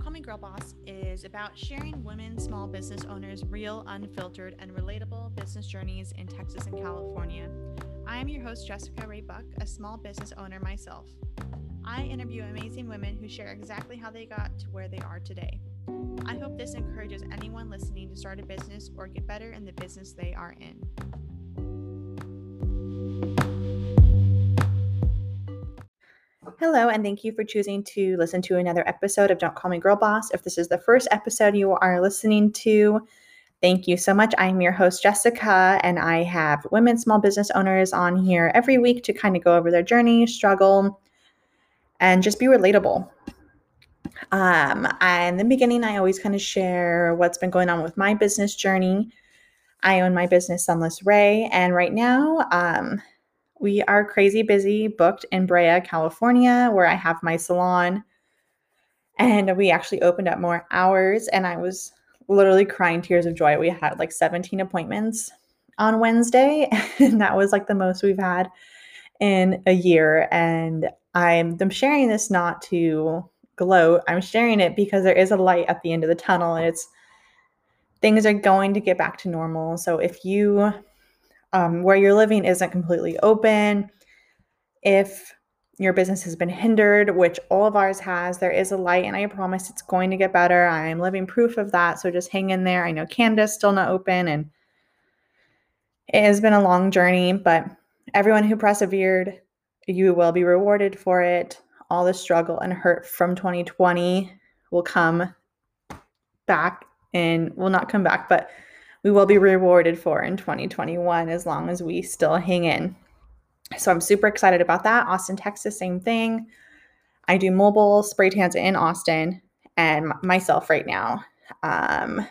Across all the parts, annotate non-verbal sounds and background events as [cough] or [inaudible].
Call Me Girl Boss is about sharing women small business owners' real, unfiltered, and relatable business journeys in Texas and California. I am your host, Jessica Ray Buck, a small business owner myself. I interview amazing women who share exactly how they got to where they are today. I hope this encourages anyone listening to start a business or get better in the business they are in. Hello, and thank you for choosing to listen to another episode of Don't Call Me Girl Boss. If this is the first episode you are listening to, thank you so much. I'm your host, Jessica, and I have women small business owners on here every week to kind of go over their journey, struggle, and just be relatable. Um, in the beginning, I always kind of share what's been going on with my business journey. I own my business, Sunless Ray, and right now, um, we are crazy busy, booked in Brea, California, where I have my salon. And we actually opened up more hours, and I was literally crying tears of joy. We had like 17 appointments on Wednesday, [laughs] and that was like the most we've had in a year. And I'm, I'm sharing this not to gloat, I'm sharing it because there is a light at the end of the tunnel, and it's things are going to get back to normal. So if you um, where you're living isn't completely open, if your business has been hindered, which all of ours has, there is a light, and I promise it's going to get better. I'm living proof of that. So just hang in there. I know Canada's still not open, and it has been a long journey, but everyone who persevered, you will be rewarded for it. All the struggle and hurt from 2020 will come back and will not come back, but we will be rewarded for in 2021 as long as we still hang in. So I'm super excited about that. Austin, Texas, same thing. I do mobile spray tans in Austin and myself right now. Um,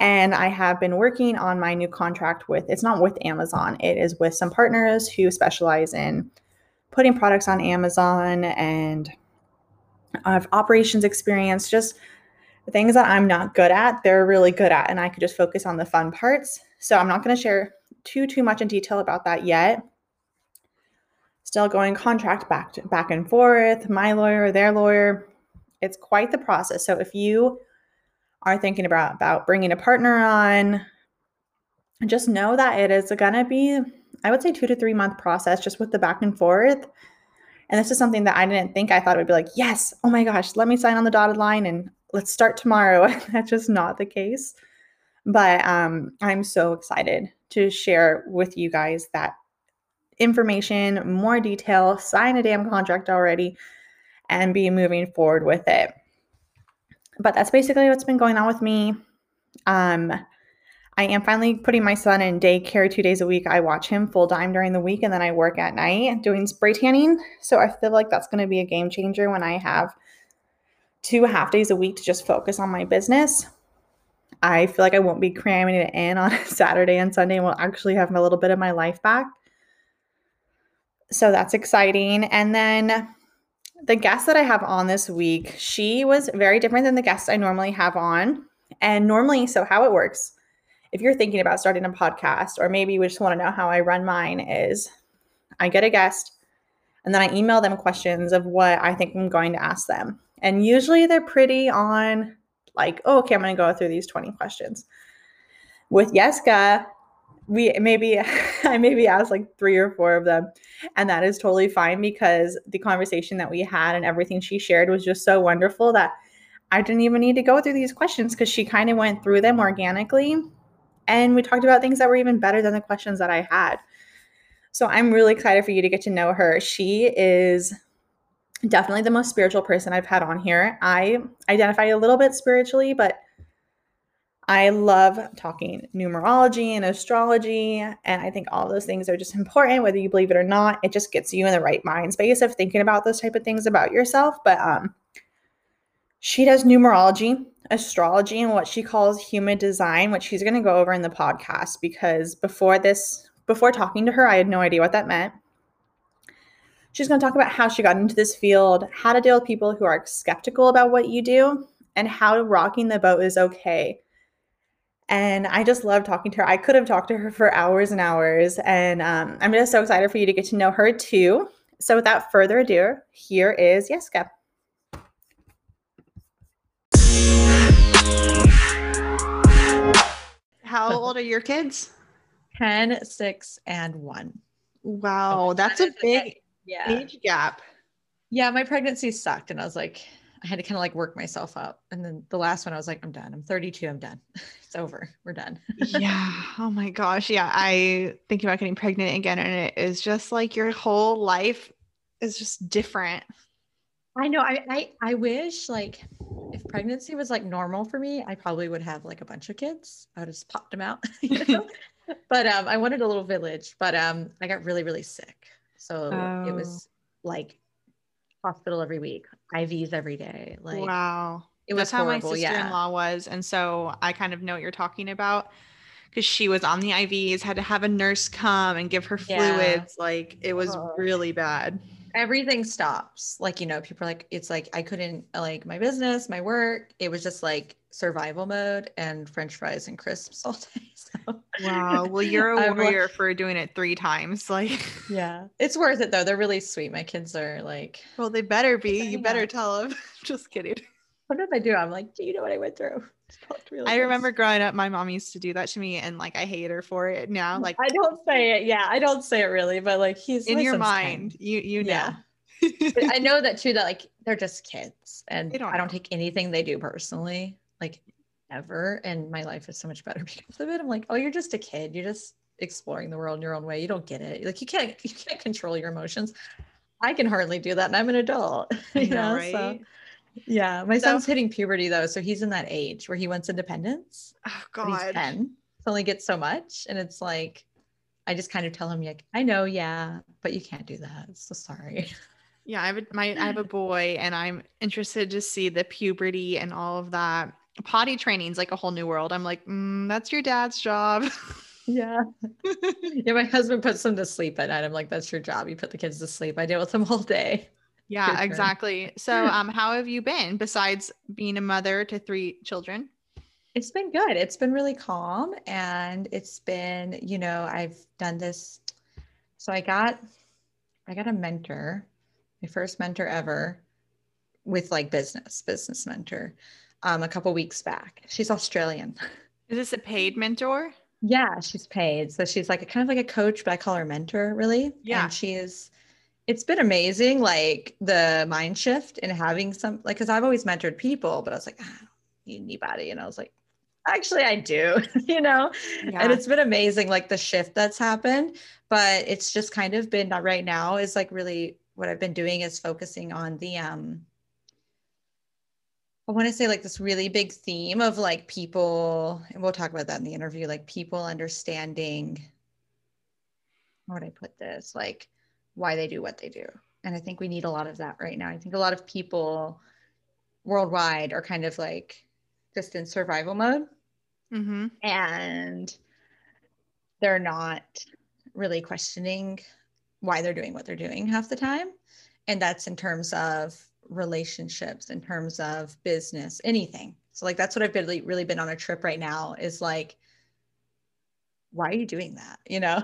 and I have been working on my new contract with, it's not with Amazon, it is with some partners who specialize in putting products on Amazon and I have operations experience, just the things that I'm not good at, they're really good at, and I could just focus on the fun parts. So I'm not going to share too too much in detail about that yet. Still going contract back to, back and forth, my lawyer, their lawyer. It's quite the process. So if you are thinking about about bringing a partner on, just know that it is going to be I would say 2 to 3 month process just with the back and forth. And this is something that I didn't think I thought it would be like, yes, oh my gosh, let me sign on the dotted line and let's start tomorrow. [laughs] That's just not the case. But um, I'm so excited to share with you guys that information, more detail, sign a damn contract already, and be moving forward with it. But that's basically what's been going on with me. Um, I am finally putting my son in daycare two days a week. I watch him full time during the week and then I work at night doing spray tanning. So I feel like that's going to be a game changer when I have two half days a week to just focus on my business. I feel like I won't be cramming it in on [laughs] Saturday and Sunday and will actually have a little bit of my life back. So that's exciting. And then the guest that I have on this week, she was very different than the guests I normally have on. And normally, so how it works, if you're thinking about starting a podcast, or maybe you just want to know how I run mine, is I get a guest and then I email them questions of what I think I'm going to ask them. And usually they're pretty on, like, oh, okay, I'm going to go through these 20 questions. With Yeska, we maybe [laughs] I maybe asked like three or four of them, and that is totally fine because the conversation that we had and everything she shared was just so wonderful that I didn't even need to go through these questions because she kind of went through them organically. And we talked about things that were even better than the questions that I had. So I'm really excited for you to get to know her. She is definitely the most spiritual person I've had on here. I identify a little bit spiritually, but I love talking numerology and astrology. And I think all those things are just important, whether you believe it or not. It just gets you in the right mind space of thinking about those type of things about yourself. But um, she does numerology, astrology, and what she calls human design, which she's going to go over in the podcast because before this, before talking to her, I had no idea what that meant. She's going to talk about how she got into this field, how to deal with people who are skeptical about what you do, and how rocking the boat is okay. And I just love talking to her. I could have talked to her for hours and hours. And um, I'm just so excited for you to get to know her too. So, without further ado, here is Yeska. How old are your kids? 10, 6, and 1. Wow, that's a big yeah. age gap. Yeah, my pregnancy sucked. And I was like, I had to kind of like work myself up. And then the last one, I was like, I'm done. I'm 32. I'm done. [laughs] it's over. We're done. [laughs] yeah. Oh my gosh. Yeah. I think about getting pregnant again. And it is just like your whole life is just different. I know. I, I, I wish like if pregnancy was like normal for me, I probably would have like a bunch of kids. I would have just popped them out. [laughs] You know? but um, I wanted a little village, but um, I got really, really sick. So oh. it was like hospital every week, IVs every day. Like wow. It was That's horrible. how my sister-in-law yeah. was. And so I kind of know what you're talking about because she was on the IVs, had to have a nurse come and give her yeah. fluids. Like it was oh. really bad. Everything stops. Like, you know, people are like, it's like I couldn't like my business, my work. It was just like survival mode and French fries and crisps all [laughs] day. So wow. Well, you're [laughs] a warrior for doing it three times. [laughs] Like, yeah, it's worth it though. They're really sweet. My kids are like, well, they better be. You better tell them. Just kidding. What did I do? I'm like, do you know what I went through? Really I remember growing up, my mom used to do that to me, and like I hate her for it now. Like I don't say it. Yeah, I don't say it really, but like he's in your mind. Kind. You you know. Yeah. I know that too. That like they're just kids, and don't I don't take anything they do personally. Like ever. And my life is so much better [laughs] because of it. I'm like, oh, you're just a kid. You're just exploring the world in your own way. You don't get it. Like you can't [laughs] you can't control your emotions. I can hardly do that, and I'm an adult. [laughs] you know, know right? So, yeah, my so, son's hitting puberty though, so he's in that age where he wants independence. Oh God, he's ten. So only gets so much, and it's like, I just kind of tell him like, I know, yeah, but you can't do that. So sorry. Yeah, I have a, my I have a boy, and I'm interested to see the puberty and all of that potty training is like a whole new world. I'm like, mm, that's your dad's job. Yeah. [laughs] yeah. My husband puts them to sleep at night. I'm like, that's your job. You put the kids to sleep. I deal with them all day. Yeah, exactly. [laughs] So, um, how have you been besides being a mother to three children? It's been good. It's been really calm. And it's been, you know, I've done this. So I got, I got a mentor, my first mentor ever with like business, business mentor um, a couple weeks back. She's Australian. [laughs] Is this a paid mentor? Yeah, she's paid. So she's like a kind of like a coach, but I call her mentor really. Yeah. And she's it's been amazing, like the mind shift and having some like because I've always mentored people, but I was like, ah, I don't need anybody. And I was like, actually I do, [laughs] you know? Yeah. And it's been amazing, like the shift that's happened. But it's just kind of been right now is like really what I've been doing is focusing on the um I want to say like this really big theme of like people, and we'll talk about that in the interview, like people understanding how would I put this? Like why they do what they do. And I think we need a lot of that right now. I think a lot of people worldwide are kind of like just in survival mode. Mm-hmm. And they're not really questioning why they're doing what they're doing half the time. And that's in terms of relationships in terms of business anything. So like that's what i've been really, really been on a trip right now is like why are you doing that? You know?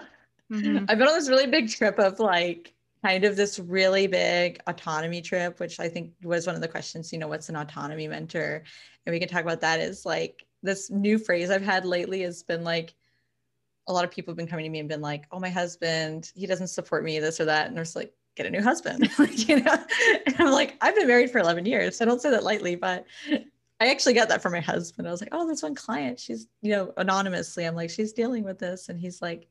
Mm-hmm. i've been on this really big trip of like kind of this really big autonomy trip which i think was one of the questions you know what's an autonomy mentor? And we can talk about that is like this new phrase i've had lately has been like a lot of people have been coming to me and been like oh my husband he doesn't support me this or that. And there's like get a new husband [laughs] you know? And i'm like i've been married for 11 years i don't say that lightly but i actually got that from my husband. I was like oh this one client she's you know anonymously i'm like she's dealing with this and he's like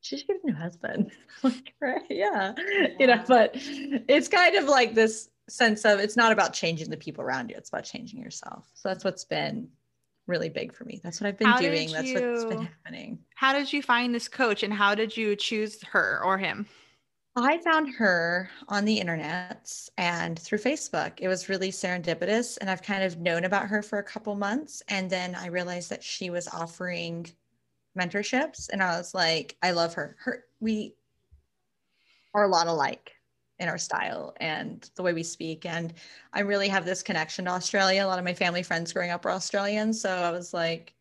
she should get a new husband. [laughs] Like right yeah. yeah you know but it's kind of like this sense of it's not about changing the people around you it's about changing yourself. So that's what's been really big for me. That's what i've been how doing. That's what's been happening. how did you find this coach and how did you choose her or him I found her on the internet and through Facebook. It was really serendipitous. And I've kind of known about her for a couple months. And then I realized that she was offering mentorships. And I was like, I love her. Her we are a lot alike in our style and the way we speak. And I really have this connection to Australia. A lot of my family friends growing up were Australian. So I was like,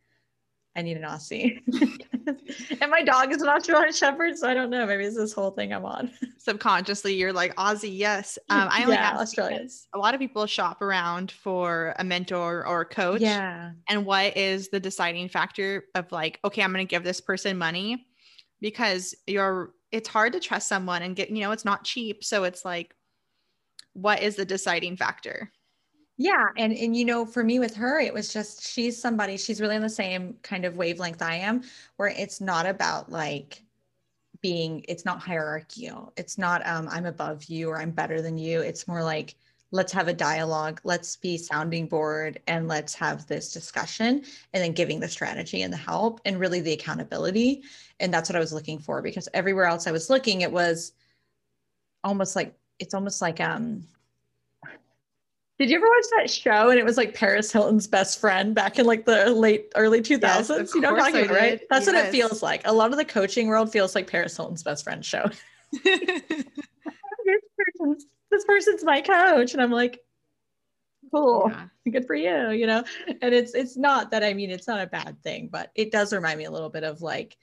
I need an Aussie. [laughs] [laughs] and my dog is an Australian Shepherd, so I don't know. Maybe it's this whole thing I'm on. [laughs] Subconsciously, you're like Aussie, yes. Um, I only yeah, Australians. A lot of people shop around for a mentor or a coach. Yeah. And what is the deciding factor of like, okay, I'm going to give this person money because you're. It's hard to trust someone and get. You know, it's not cheap, so it's like, what is the deciding factor? Yeah and and you know for me with her it was just she's somebody she's really on the same kind of wavelength i am where it's not about like being it's not hierarchical. It's not um i'm above you or i'm better than you. It's more like let's have a dialogue let's be sounding board and let's have this discussion and then giving the strategy and the help and really the accountability. And that's what i was looking for because everywhere else i was looking it was almost like it's almost like um did you ever watch that show? And it was like Paris Hilton's best friend back in like the late early 2000s. Yes, you know what I'm talking about, right? That's yes. what it feels like. A lot of the coaching world feels like Paris Hilton's best friend show. [laughs] [laughs] this, person's, this person's my coach. And I'm like, cool. Yeah. Good for you, you know? And it's it's not that I mean it's not a bad thing, but it does remind me a little bit of like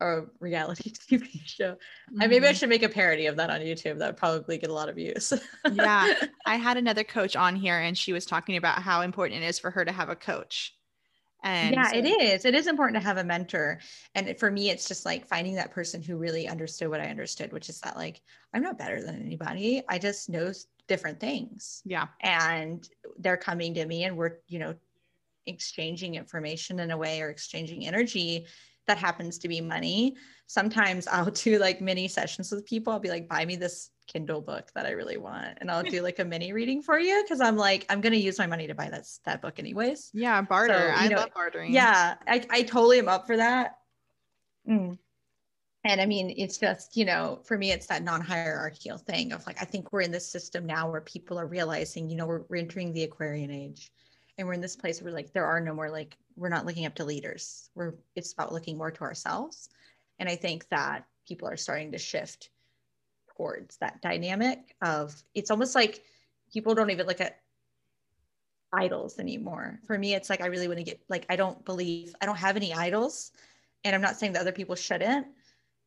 a reality [laughs] TV show. Mm-hmm. I maybe I mm-hmm. should make a parody of that on YouTube. That would probably get a lot of views. yeah. [laughs] I had another coach on here and she was talking about how important it is for her to have a coach. And yeah, so- it is. It is important to have a mentor. And for me, it's just like finding that person who really understood what I understood, which is that like I'm not better than anybody. I just know different things. Yeah. And they're coming to me and we're, you know, exchanging information in a way or exchanging energy that happens to be money. Sometimes [laughs] I'll do like mini sessions with people. I'll be like, buy me this Kindle book that I really want. And I'll do [laughs] like a mini reading for you because I'm like, I'm going to use my money to buy that, that book anyways. Yeah, barter. So, I know, love bartering. Yeah, I, I totally am up for that. Mm. And I mean, it's just, you know, for me, it's that non hierarchical thing of like, I think we're in this system now where people are realizing, you know, we're, we're entering the Aquarian age and we're in this place where like there are no more like we're not looking up to leaders. We're it's about looking more to ourselves. And i think that people are starting to shift towards that dynamic of it's almost like people don't even look at idols anymore. For me it's like i really want to get like i don't believe i don't have any idols. And i'm not saying that other people shouldn't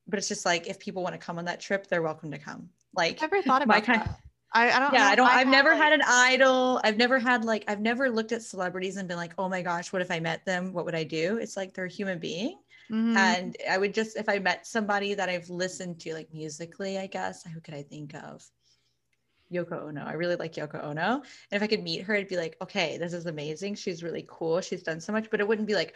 but it's just like if people want to come on that trip they're welcome to come. Like I've never thought about my kind that. I, I don't. Yeah, I don't. I have never like, had an idol. I've never had like. I've never looked at celebrities and been like, oh my gosh, what if I met them? What would I do? It's like they're a human being, mm-hmm. and I would just if I met somebody that I've listened to like musically, I guess who could I think of? Yoko Ono. I really like Yoko Ono. And if I could meet her, I'd be like, okay, this is amazing. She's really cool. She's done so much, but it wouldn't be like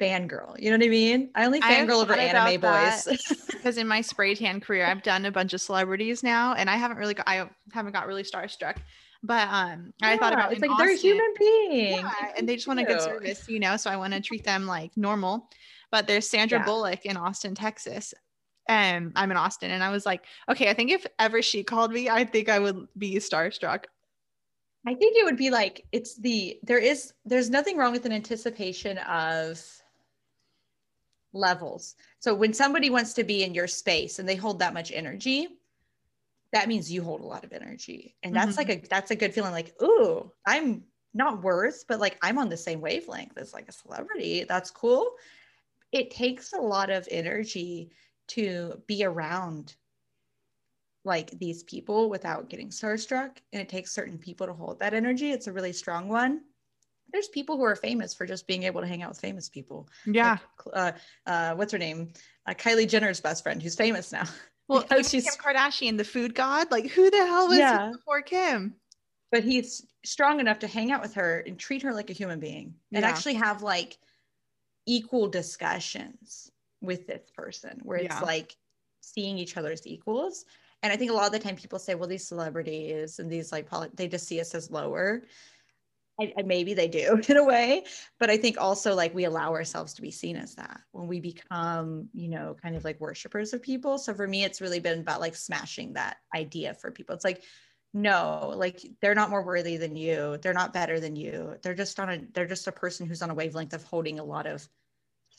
fangirl. You know what I mean? I only fangirl over anime boys. [laughs] because in my spray tan career, I've done a bunch of celebrities now, and I haven't really got, I haven't got really starstruck. But um, yeah, I thought about it's like Austin, they're human beings, yeah, and they just want a good service, you know. So I want to treat them like normal. But there's Sandra yeah. Bullock in Austin, Texas, and I'm in Austin. And I was like, okay, I think if ever she called me, I think I would be starstruck. I think it would be like it's the there is there's nothing wrong with an anticipation of levels. So when somebody wants to be in your space and they hold that much energy, that means you hold a lot of energy. And that's mm-hmm. like a that's a good feeling like, ooh, I'm not worse, but like I'm on the same wavelength as like a celebrity. That's cool. It takes a lot of energy to be around like these people without getting starstruck and it takes certain people to hold that energy. It's a really strong one. There's people who are famous for just being able to hang out with famous people. Yeah. Like, uh, uh, what's her name? Uh, kylie jenner's best friend who's famous now. [laughs] Well she's kim kardashian the food god? Like who the hell was yeah. before kim? But he's strong enough to hang out with her and treat her like a human being and yeah. actually have like equal discussions with this person where it's yeah. like seeing each other as equals. And i think a lot of the time people say well these celebrities and these like poly- they just see us as lower. And maybe they do [laughs] in a way but i think also like we allow ourselves to be seen as that when we become you know kind of like worshipers of people. So for me it's really been about like smashing that idea for people. It's like no like they're not more worthy than you. They're not better than you. They're just on a they're just a person who's on a wavelength of holding a lot of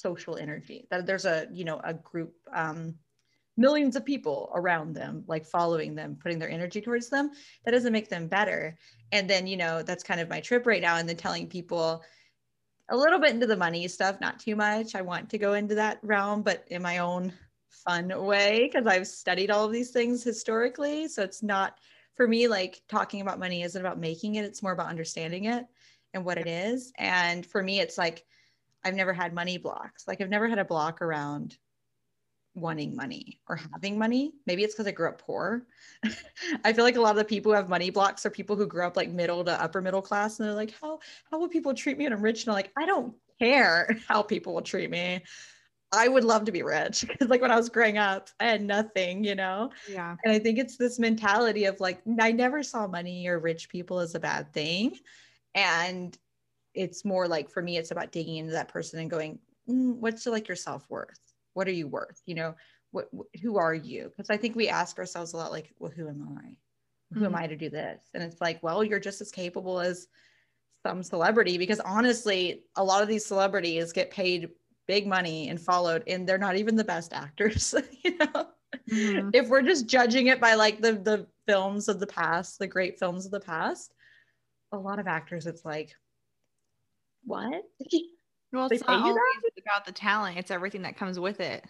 social energy that there's a you know a group um, millions of people around them like following them putting their energy towards them that doesn't make them better and then you know that's kind of my trip right now and then telling people a little bit into the money stuff, not too much. I want to go into that realm, but in my own fun way because I've studied all of these things historically. So it's not for me like talking about money isn't about making it, it's more about understanding it and what it is. And for me, it's like I've never had money blocks. Like I've never had a block around wanting money or having money. Maybe it's because I grew up poor. [laughs] I feel like a lot of the people who have money blocks are people who grew up like middle to upper middle class and they're like, how how will people treat me when I'm rich? And I'm like, I don't care [laughs] how people will treat me. I would love to be rich [laughs] because like when I was growing up, I had nothing, you know? Yeah. And I think it's this mentality of like, I never saw money or rich people as a bad thing. And it's more like for me, it's about digging into that person and going, mm, what's like your self-worth? What are you worth? You know, what, who are you? Because I think we ask ourselves a lot like, well, who am I? Who mm-hmm. am I to do this? And it's like, well, you're just as capable as some celebrity because honestly, a lot of these celebrities get paid big money and followed and they're not even the best actors [laughs] you know mm-hmm. if we're just judging it by like the the films of the past the great films of the past a lot of actors it's like what? [laughs] Well it's not always about the talent. It's everything that comes with it.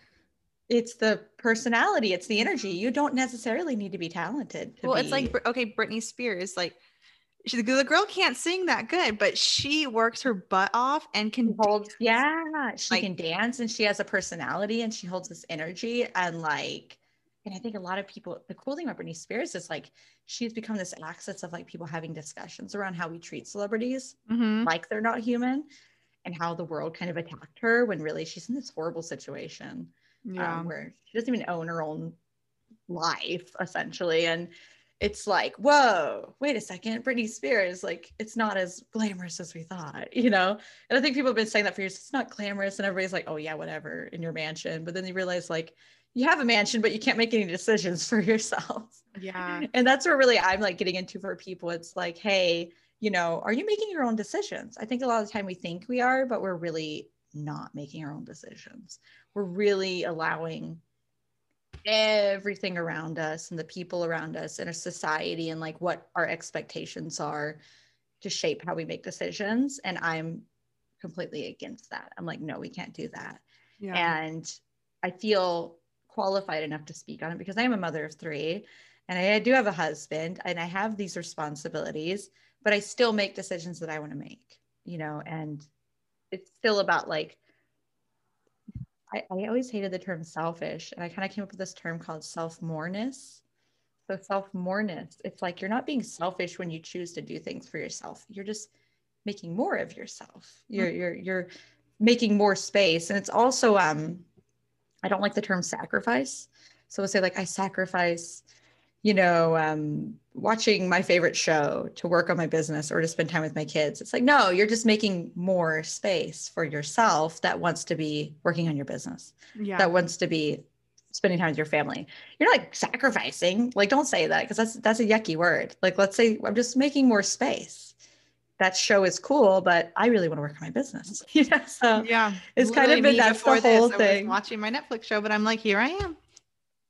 It's the personality. It's the energy. You don't necessarily need to be talented to well be... it's like okay britney spears like she, the girl can't sing that good, but she works her butt off and can hold. Yeah, she like, can dance and she has a personality and she holds this energy and like. And I think a lot of people, the cool thing about Britney Spears is like she's become this access of like people having discussions around how we treat celebrities, mm-hmm. like they're not human, and how the world kind of attacked her when really she's in this horrible situation um, yeah. um, where she doesn't even own her own life essentially and it's like, whoa, wait a second, Britney Spears, like it's not as glamorous as we thought, you know? And I think people have been saying that for years. It's not glamorous. And everybody's like, oh yeah, whatever, in your mansion. But then they realize like you have a mansion, but you can't make any decisions [laughs] for yourself. Yeah. And that's where really I'm like getting into for people. It's like, hey, you know, are you making your own decisions? I think a lot of the time we think we are, but we're really not making our own decisions. We're really allowing everything around us and the people around us and our society and like what our expectations are to shape how we make decisions and i'm completely against that i'm like no we can't do that yeah. and i feel qualified enough to speak on it because i am a mother of three and I, do have a husband and i have these responsibilities but i still make decisions that i want to make you know and it's still about like I, I always hated the term selfish, and I kind of came up with this term called self-moreness. So self-moreness, it's like you're not being selfish when you choose to do things for yourself. You're just making more of yourself. You're mm-hmm. you're you're making more space, and it's also um, I don't like the term sacrifice. So we'll say like I sacrifice you know, um, watching my favorite show to work on my business or to spend time with my kids. It's like, no, you're just making more space for yourself that wants to be working on your business, yeah. that wants to be spending time with your family. You're not like sacrificing. Like, don't say that because that's that's a yucky word. Like, let's say I'm just making more space. That show is cool, but I really want to work on my business. [laughs] you know, so yeah, it's kind of been that's the whole this, thing. watching my Netflix show, but I'm like, here I am.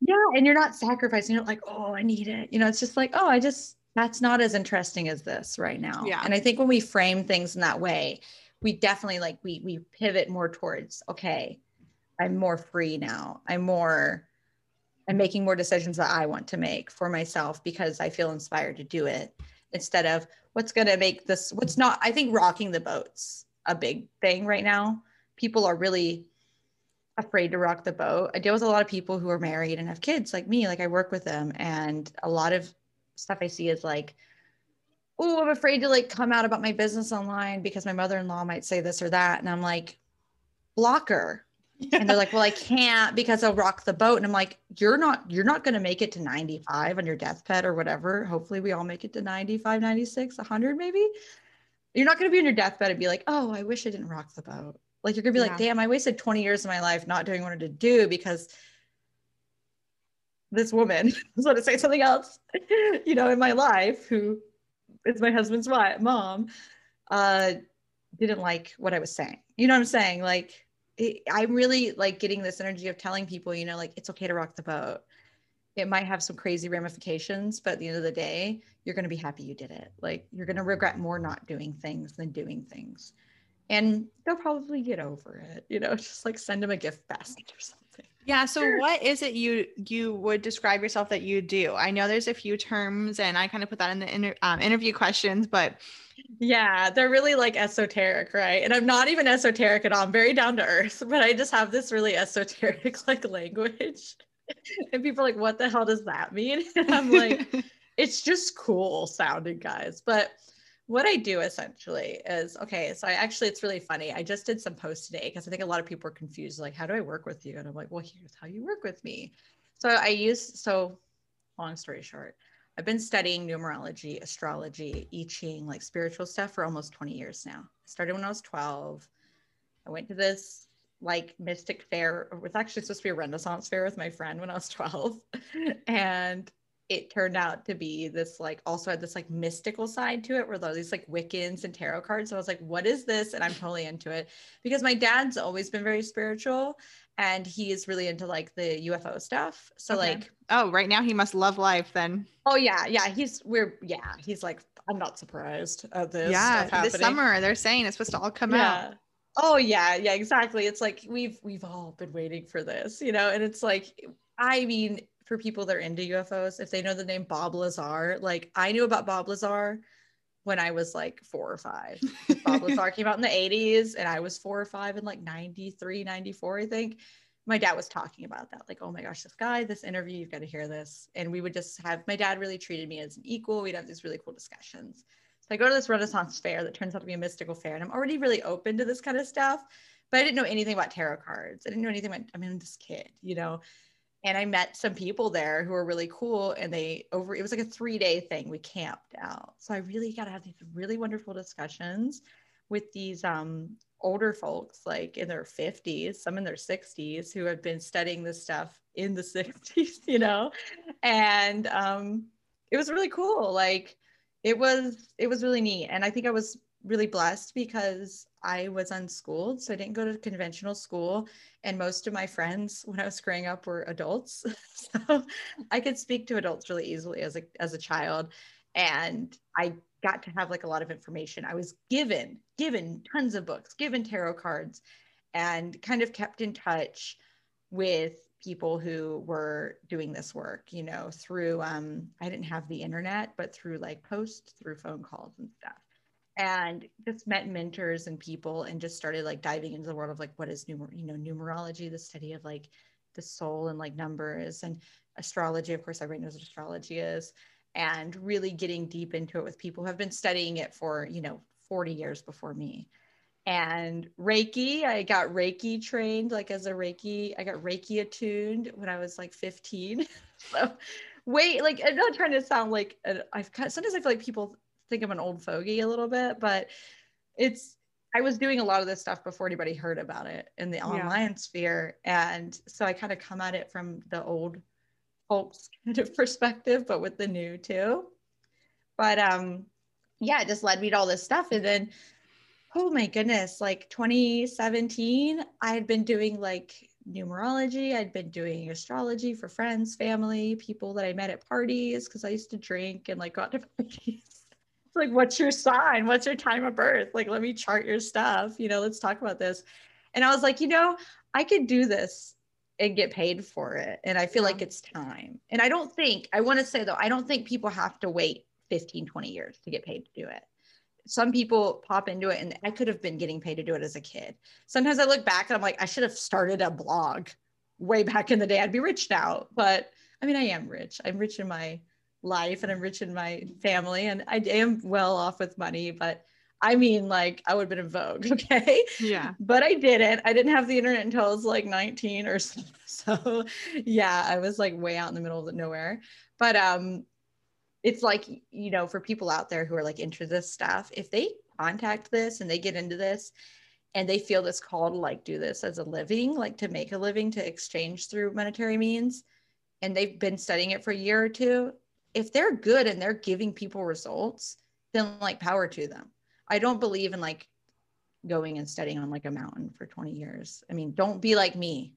Yeah. And you're not sacrificing. You're like, oh, I need it. You know, it's just like, oh, I just, that's not as interesting as this right now. Yeah. And I think when we frame things in that way, we definitely like, we, we pivot more towards, okay, I'm more free now. I'm more, I'm making more decisions that I want to make for myself because I feel inspired to do it instead of what's going to make this, what's not, I think rocking the boats a big thing right now. People are really afraid to rock the boat. I deal with a lot of people who are married and have kids like me. Like I work with them, and a lot of stuff I see is like, oh, I'm afraid to like come out about my business online because my mother-in-law might say this or that. And I'm like, blocker. And they're like, well, I [laughs] can't because I'll rock the boat. And I'm like, you're not, you're not going to make it to 95 on your deathbed or whatever. Hopefully we all make it to 95, 96, 100 maybe. You're not going to be on your deathbed and be like, oh, I wish I didn't rock the boat. Like you're gonna be yeah. like, damn, I wasted 20 years of my life not doing what I wanted to do because this woman [laughs] was going to say something else, [laughs] you know, in my life, who is my husband's wife, mom, uh, didn't like what I was saying. You know what I'm saying? Like, it, I'm really like getting this energy of telling people, you know, like it's okay to rock the boat. It might have some crazy ramifications, but at the end of the day, you're going to be happy you did it. Like, you're going to regret more not doing things than doing things and they'll probably get over it. You know, [laughs] just like send them a gift basket or something. Yeah. So sure. what is it you you would describe yourself that you do? I know there's a few terms, and I kind of put that in the inter, um, interview questions, but yeah, they're really like esoteric, right? And I'm not even esoteric at all. I'm very down to earth, but I just have this really esoteric [laughs] like language. and people are like, what the hell does that mean? [laughs] And I'm like, [laughs] it's just cool sounding, guys. But what I do essentially is okay. So I actually, it's really funny. I just did some posts today because I think a lot of people are confused. Like, how do I work with you? And I'm like, well, here's how you work with me. So I use, so long story short, I've been studying numerology, astrology, I Ching, like spiritual stuff for almost 20 years now. I started when I was 12. I went to this like mystic fair. It was actually supposed to be a Renaissance fair with my friend when I was 12. [laughs] and it turned out to be this like also had this like mystical side to it where there these like Wiccans and tarot cards. So I was like, what is this? And I'm totally into it because my dad's always been very spiritual and he is really into like the UFO stuff. So okay. like oh, right now he must love life then. Oh yeah, yeah. He's we're yeah, he's like, I'm not surprised at this. Yeah, this summer they're saying it's supposed to all come yeah. out. Oh yeah, yeah, exactly. It's like we've we've all been waiting for this, you know, and it's like I mean, for people that are into UFOs, if they know the name Bob Lazar, like I knew about Bob Lazar when I was like four or five. Bob [laughs] Lazar came out in the 80s and I was four or five in like 93, 94, I think. My dad was talking about that, like, oh my gosh, this guy, this interview, you've got to hear this. And we would just have my dad really treated me as an equal. We'd have these really cool discussions. So I go to this Renaissance fair that turns out to be a mystical fair, and I'm already really open to this kind of stuff, but I didn't know anything about tarot cards. I didn't know anything about, I mean, I'm this kid, you know and I met some people there who were really cool. And they over it was like a three day thing. We camped out, so I really got to have these really wonderful discussions with these um, older folks, like in their fifties, some in their sixties, who had been studying this stuff in the [laughs] sixties, you know, and um, it was really cool. Like it was it was really neat, and I think I was really blessed because I was unschooled. So I didn't go to conventional school. And most of my friends when I was growing up were adults. [laughs] so I could speak to adults really easily as a, as a child. And I got to have like a lot of information. I was given, given tons of books, given tarot cards, and kind of kept in touch with people who were doing this work, you know, through um, I didn't have the internet, but through like posts, through phone calls and stuff and just met mentors and people and just started like diving into the world of like what is numer you know numerology the study of like the soul and like numbers and astrology. Of course everybody knows what astrology is. And really getting deep into it with people who have been studying it for you know 40 years before me. And reiki i got reiki trained like as a reiki i got reiki attuned when i was like 15 [laughs] so wait like i'm not trying to sound like i've sometimes i feel like people think I'm an old fogey a little bit, but it's I was doing a lot of this stuff before anybody heard about it in the online yeah. sphere. And so I kind of come at it from the old folks [laughs] kind of perspective, but with the new too. But um yeah, it just led me to all this stuff. And then oh my goodness, like 2017, I had been doing like numerology. I'd been doing astrology for friends, family, people that I met at parties because I used to drink and like got to [laughs] parties like, what's your sign? What's your time of birth? Like, let me chart your stuff. You know, let's talk about this. And I was like, you know, I could do this and get paid for it. And I feel like it's time. And I don't think, I want to say though, I don't think people have to wait 15, 20 years to get paid to do it. Some people pop into it, and I could have been getting paid to do it as a kid. Sometimes I look back and I'm like, I should have started a blog way back in the day. I'd be rich now. But I mean, I am rich. I'm rich in my life and I'm rich in my family and I am well off with money, but I mean, like, I would have been in Vogue, [laughs] okay? Yeah. But I didn't. I didn't have the internet until I was like 19 or so. [laughs] So, yeah, I was like way out in the middle of nowhere. But um, it's like, you know, for people out there who are like into this stuff, if they contact this and they get into this and they feel this call to like do this as a living, like to make a living, to exchange through monetary means, and they've been studying it for a year or two, if they're good and they're giving people results, then like power to them. I don't believe in like going and studying on like a mountain for 20 years. I mean, don't be like me.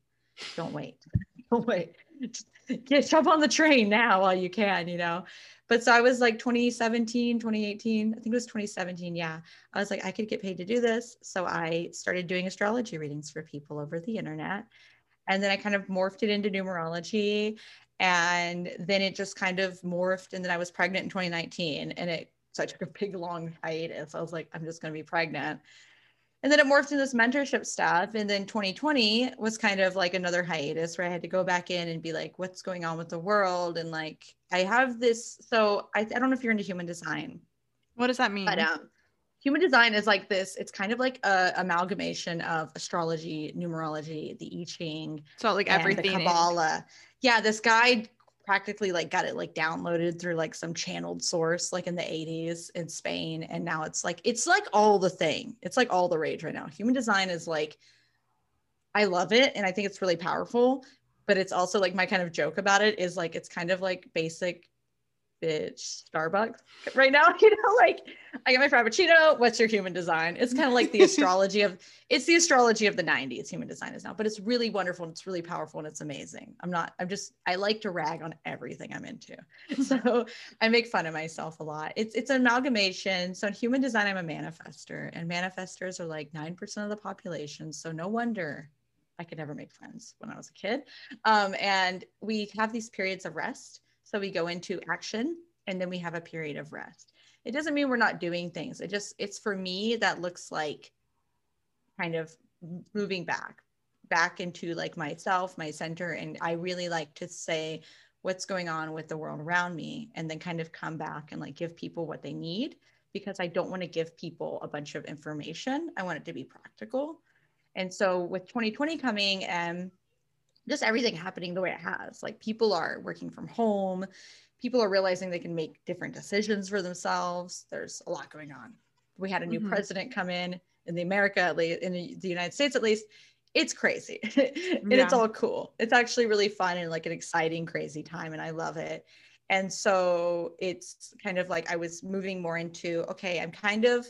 Don't wait. [laughs] don't wait. [laughs] get jump on the train now while you can, you know. But so I was like 2017, 2018, I think it was 2017. Yeah. I was like, I could get paid to do this. So I started doing astrology readings for people over the internet. And then I kind of morphed it into numerology. And then it just kind of morphed. And then I was pregnant in 2019. And it, so I took a big long hiatus. I was like, I'm just going to be pregnant and then it morphed into this mentorship stuff and then 2020 was kind of like another hiatus where i had to go back in and be like what's going on with the world and like i have this so i, I don't know if you're into human design what does that mean but um, human design is like this it's kind of like a amalgamation of astrology numerology the i ching so like everything the kabbalah yeah this guy practically like got it like downloaded through like some channeled source like in the 80s in Spain and now it's like it's like all the thing. It's like all the rage right now. Human design is like I love it and I think it's really powerful, but it's also like my kind of joke about it is like it's kind of like basic bitch Starbucks right now. [laughs] You know, like I get my frappuccino. What's your human design? It's kind of like the [laughs] astrology of it's the astrology of the 90s. Human design is now, but it's really wonderful and it's really powerful and it's amazing. I'm not, I'm just, I like to rag on everything I'm into. [laughs] So I make fun of myself a lot. It's it's an amalgamation. So in human design, I'm a manifestor, and manifestors are like 9% of the population. So no wonder I could never make friends when I was a kid. Um, and we have these periods of rest so we go into action and then we have a period of rest. It doesn't mean we're not doing things. It just, it's for me that looks like kind of moving back, back into like myself, my center. And I really like to say what's going on with the world around me and then kind of come back and like give people what they need because I don't want to give people a bunch of information. I want it to be practical. And so with 2020 coming and just everything happening the way it has. Like people are working from home, people are realizing they can make different decisions for themselves. There's a lot going on. We had a new mm-hmm. president come in in the America, at least in the United States, at least. It's crazy [laughs] and yeah. it's all cool. It's actually really fun and like an exciting, crazy time, and I love it. And so it's kind of like I was moving more into okay, I'm kind of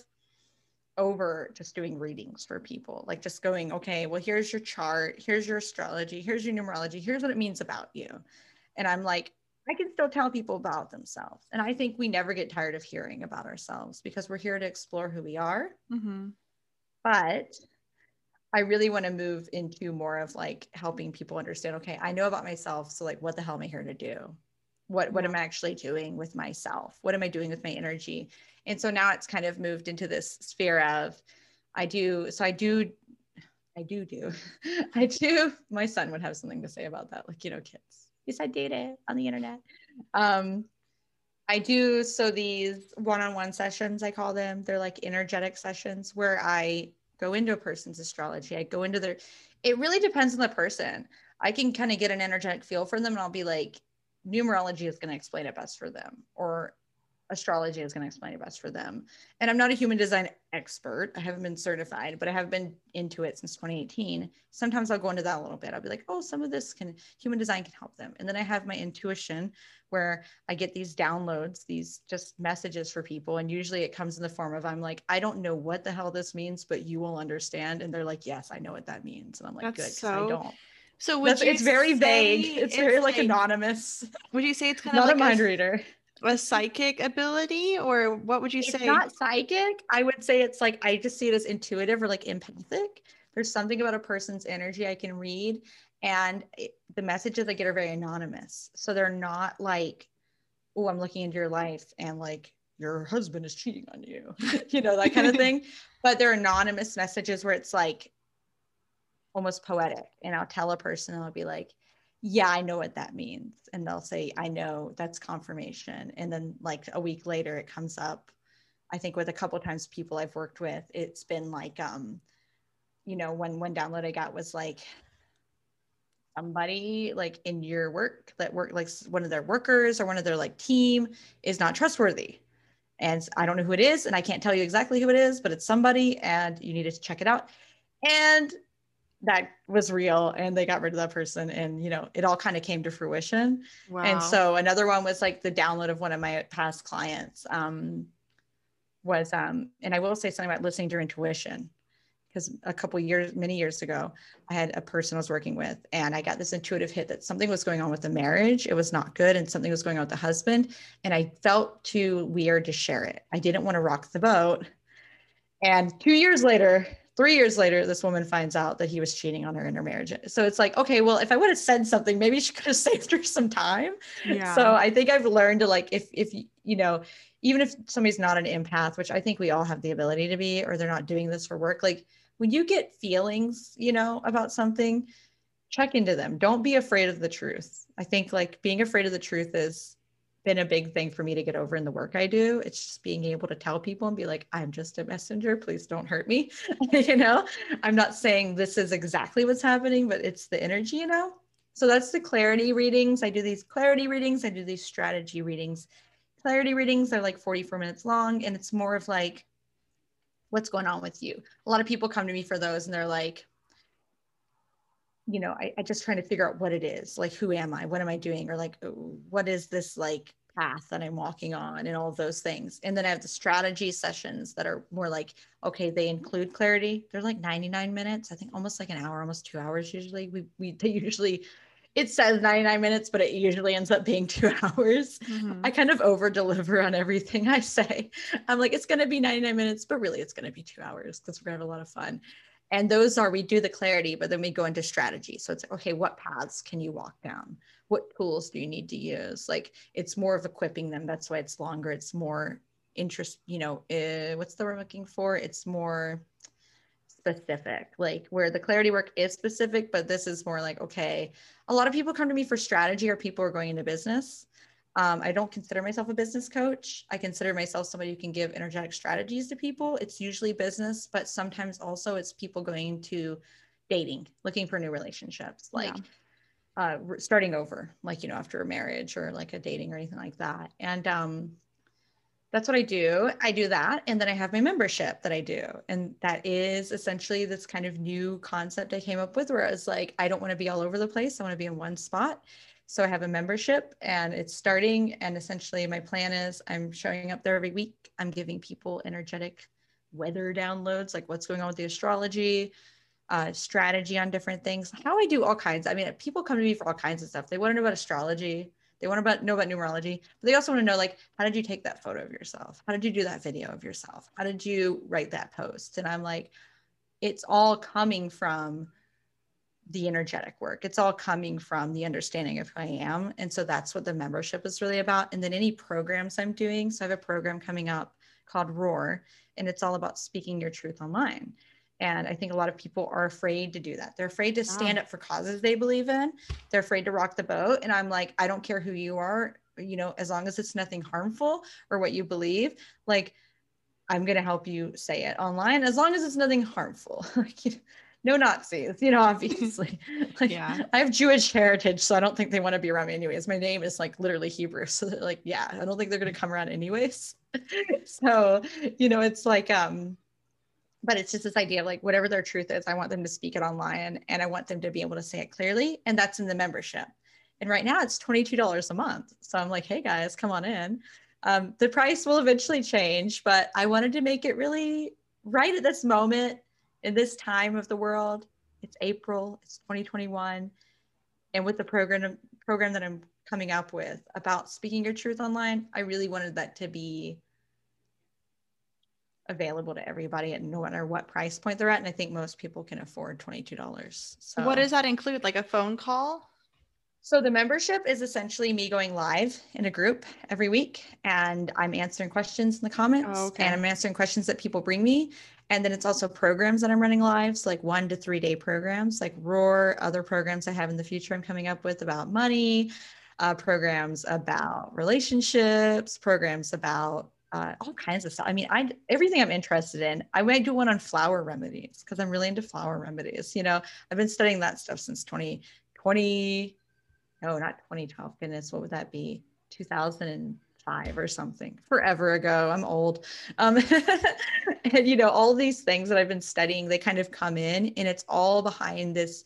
over just doing readings for people like just going okay well here's your chart here's your astrology here's your numerology here's what it means about you. And i'm like i can still tell people about themselves and i think we never get tired of hearing about ourselves because we're here to explore who we are. Mm-hmm. but i really want to move into more of like helping people understand okay i know about myself so like what the hell am i here to do what what am i actually doing with myself? What am i doing with my energy? And so now it's kind of moved into this sphere of i do so i do i do do [laughs] i do my son would have something to say about that like you know kids yes i did it on the internet. Um i do so these one-on-one sessions i call them they're like energetic sessions where i go into a person's astrology i go into their it really depends on the person. I can kind of get an energetic feel for them and i'll be like numerology is going to explain it best for them or astrology is going to explain it best for them. And I'm not a human design expert. I haven't been certified, but I have been into it since 2018. Sometimes I'll go into that a little bit. I'll be like, oh, some of this can human design can help them. And then I have my intuition where I get these downloads, these just messages for people. And usually it comes in the form of I'm like, I don't know what the hell this means, but you will understand. And they're like, yes, I know what that means. And I'm like, That's good, so- I don't. So would it's very vague. It's, it's very like, like, anonymous. Would you say it's kind of not like a mind a, reader? a psychic ability or what would you it's say? Not psychic. I would say it's like I just see it as intuitive or like empathic. There's something about a person's energy I can read and it, the messages I get are very anonymous. So they're not like, oh, I'm looking into your life and like your husband is cheating on you, [laughs] you know, that kind of [laughs] thing. But they're anonymous messages where it's like almost poetic. And I'll tell a person, and I'll be like, yeah, I know what that means. And they'll say, I know that's confirmation. And then like a week later it comes up. I think with a couple times people I've worked with, it's been like um, you know, when one download I got was like somebody like in your work that work like one of their workers or one of their like team is not trustworthy. And I don't know who it is, and I can't tell you exactly who it is, but it's somebody, and you need to check it out. And that was real and they got rid of that person and you know it all kind of came to fruition wow. and so another one was like the download of one of my past clients um was um and i will say something about listening to your intuition because a couple years, many years ago, I had a person I was working with, and I got this intuitive hit that something was going on with the marriage. It was not good, and something was going on with the husband. And I felt too weird to share it. I didn't want to rock the boat. And two years later, three years later, this woman finds out that he was cheating on her in her marriage. So it's like, okay, well, if I would have said something, maybe she could have [laughs] saved her some time. Yeah. So I think I've learned to like, if if you know, even if somebody's not an empath, which I think we all have the ability to be, or they're not doing this for work, like when you get feelings, you know, about something, check into them. Don't be afraid of the truth. I think like being afraid of the truth has been a big thing for me to get over in the work I do. It's just being able to tell people and be like, I'm just a messenger. Please don't hurt me. [laughs] you know, I'm not saying this is exactly what's happening, but it's the energy, you know? So that's the clarity readings. I do these clarity readings, I do these strategy readings. Clarity readings are like 44 minutes long, and it's more of like, what's going on with you? A lot of people come to me for those and they're like, you know, I, I just trying to figure out what it is. Like, who am I? What am I doing? Or like, what is this like path that I'm walking on and all of those things. And then I have the strategy sessions that are more like, okay, they include clarity. They're like 99 minutes, I think almost like an hour, almost two hours usually. We, we they usually it says 99 minutes, but it usually ends up being [laughs] two hours. Mm-hmm. I kind of over deliver on everything [laughs] I say. I'm like, it's going to be 99 minutes, but really it's going to be two hours because we're going to have a lot of fun. And those are, we do the clarity, but then we go into strategy. So it's okay, what paths can you walk down? What tools do you need to use? Like it's more of equipping them. That's why it's longer. It's more interest, you know, uh, what's the word I'm looking for? It's more specific, like where the clarity work is specific, but this is more like, okay, a lot of people come to me for strategy or people are going into business. Um, I don't consider myself a business coach. I consider myself somebody who can give energetic strategies to people. It's usually business, but sometimes also it's people going to dating, looking for new relationships, like yeah. uh, starting over, like, you know, after a marriage or like a dating or anything like that. And um, that's what I do. I do that. And then I have my membership that I do. And that is essentially this kind of new concept I came up with where I was like, I don't want to be all over the place. I want to be in one spot. So I have a membership and it's starting. And essentially, my plan is I'm showing up there every week. I'm giving people energetic weather downloads, like what's going on with the astrology, uh, strategy on different things, how I do all kinds. I mean, people come to me for all kinds of stuff. They want to know about astrology they want to know about numerology, but they also want to know like, how did you take that photo of yourself? How did you do that video of yourself? How did you write that post? And I'm like, it's all coming from the energetic work. It's all coming from the understanding of who I am. And so that's what the membership is really about. And then any programs I'm doing. So I have a program coming up called Roar, and it's all about speaking your truth online. And I think a lot of people are afraid to do that. They're afraid to ah. stand up for causes they believe in. They're afraid to rock the boat. And I'm like, I don't care who you are, you know, as long as it's nothing harmful or what you believe, like I'm going to help you say it online as long as it's nothing harmful. [laughs] like, you know, no Nazis, you know, obviously. [laughs] like, yeah. I have Jewish heritage, so I don't think they want to be around me anyways. My name is like literally Hebrew. So like, yeah, I don't think they're gonna come around anyways. [laughs] so, you know, it's like um but it's just this idea of like whatever their truth is, I want them to speak it online and I want them to be able to say it clearly. And that's in the membership. And right now it's $22 a month. So I'm like, hey guys, come on in. Um, the price will eventually change, but I wanted to make it really right at this moment in this time of the world. It's April, it's 2021. And with the program program that I'm coming up with about speaking your truth online, I really wanted that to be available to everybody at no matter what price point they're at. And I think most people can afford $22. So what does that include? Like a phone call? So the membership is essentially me going live in a group every week and I'm answering questions in the comments oh, okay. and I'm answering questions that people bring me. And then it's also programs that I'm running live, so like one to three day programs, like Roar, other programs I have in the future I'm coming up with about money, uh, programs about relationships, programs about uh, all kinds of stuff. I mean, I everything I'm interested in. I might do one on flower remedies because I'm really into flower remedies. You know, I've been studying that stuff since 2020. No, not 2012. Goodness, what would that be? 2005 or something. Forever ago. I'm old. Um, [laughs] and you know, all these things that I've been studying, they kind of come in, and it's all behind this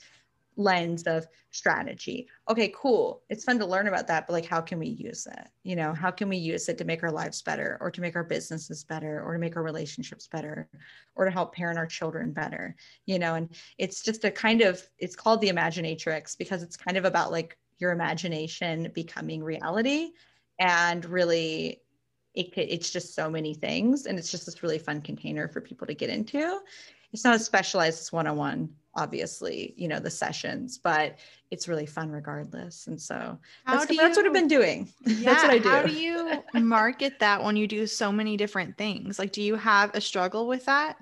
lens of strategy. Okay, cool. It's fun to learn about that, but like, how can we use it? You know, how can we use it to make our lives better or to make our businesses better or to make our relationships better or to help parent our children better? You know, and it's just a kind of, it's called the Imaginatrix because it's kind of about like your imagination becoming reality. And really it, it's just so many things. And it's just this really fun container for people to get into. It's not as specialized as one-on-one obviously you know the sessions but it's really fun regardless. And so that's, you, what i've been doing. [laughs] Yeah, that's what i do. how do you market that when you do so many different things? Like do you have a struggle with that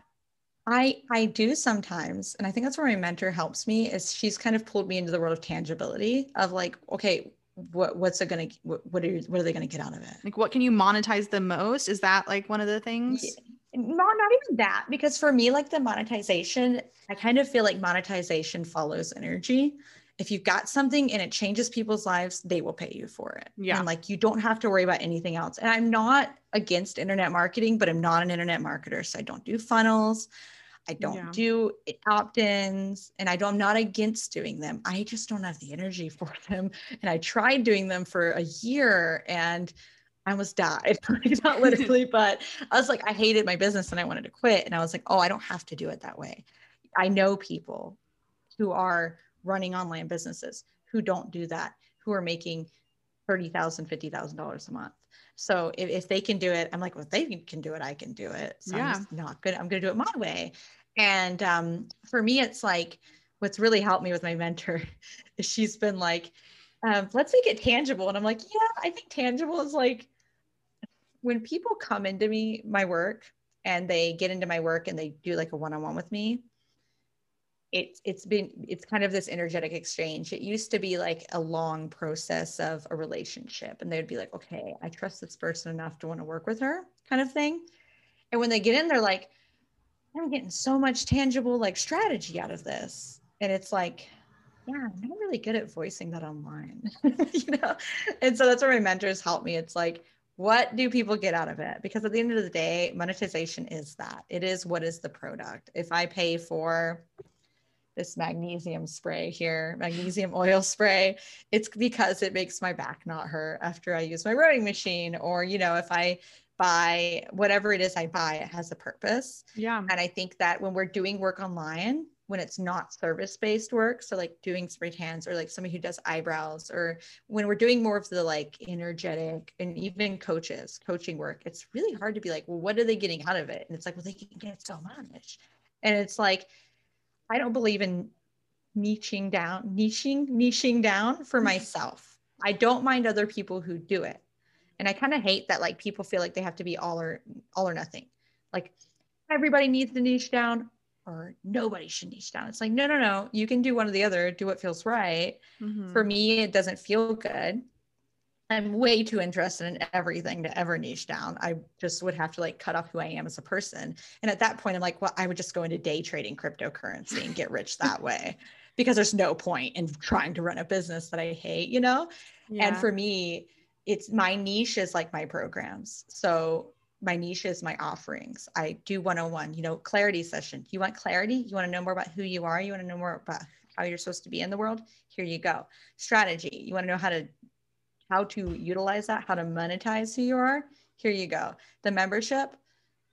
I I do sometimes, and I think that's where my mentor helps me. Is she's kind of pulled me into the world of tangibility of like, okay, what what's it gonna what what are what are they gonna get out of it? Like, what can you monetize the most? Is that like one of the things? Yeah not not even that because for me like the monetization i kind of feel like monetization follows energy if you've got something and it changes people's lives they will pay you for it yeah and like you don't have to worry about anything else and i'm not against internet marketing but i'm not an internet marketer so i don't do funnels i don't yeah. do opt-ins and i don't i'm not against doing them i just don't have the energy for [laughs] them and i tried doing them for a year and I almost died. [laughs] not literally, [laughs] but I was like, I hated my business and I wanted to quit. And I was like, oh, I don't have to do it that way. I know people who are running online businesses who don't do that, who are making $30,000, $50,000 a month. So if, if they can do it, I'm like, well, if they can do it, I can do it. So yeah. I'm not good. I'm going to do it my way. And um, for me, it's like, what's really helped me with my mentor [laughs] is she's been like, um, let's make it tangible. And I'm like, yeah, I think tangible is like when people come into me my work and they get into my work and they do like a one-on-one with me it's it's been it's kind of this energetic exchange. It used to be like a long process of a relationship and they would be like okay i trust this person enough to want to work with her kind of thing. And when they get in they're like i'm getting so much tangible like strategy out of this. And it's like yeah i'm not really good at voicing that online. [laughs] You know? And so that's where my mentors help me. It's like what do people get out of it? Because at the end of the day monetization is that. It is what is the product. If i pay for this magnesium spray here magnesium oil spray. It's because it makes my back not hurt after i use my rowing machine or you know if i buy whatever it is i buy it has a purpose. Yeah. And i think that when we're doing work online when it's not service based work so like doing spray tans or like somebody who does eyebrows or when we're doing more of the like energetic and even coaches coaching work it's really hard to be like well what are they getting out of it? And it's like well they can get so much. And it's like i don't believe in niching down niching niching down for [laughs] myself i don't mind other people who do it and i kind of hate that like people feel like they have to be all or all or nothing like everybody needs to niche down or nobody should niche down. It's like, no, no, no. You can do one or the other, do what feels right. Mm-hmm. For me, it doesn't feel good. I'm way too interested in everything to ever niche down. I just would have to like cut off who I am as a person. And at that point, I'm like, well, I would just go into day trading cryptocurrency and get rich that way [laughs] because there's no point in trying to run a business that I hate, you know? Yeah. And for me, it's my niche is like my programs. So my niche is my offerings. I do 101, you know, clarity session. You want clarity? You want to know more about who you are? You want to know more about how you're supposed to be in the world? Here you go. Strategy. You want to know how to how to utilize that, how to monetize who you are? Here you go. The membership.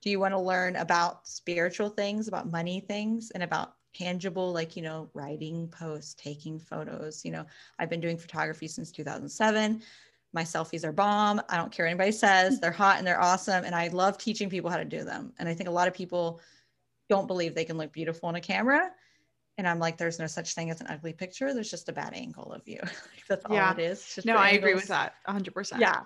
Do you want to learn about spiritual things, about money things, and about tangible, like, you know, writing posts, taking photos? You know, I've been doing photography since 2007 my selfies are bomb. I don't care anybody says. They're hot and they're awesome. And I love teaching people how to do them. And I think a lot of people don't believe they can look beautiful on a camera. And I'm like, there's no such thing as an ugly picture. There's just a bad angle of you. [laughs] That's all yeah. it is. no, I agree with that 100%. Yeah.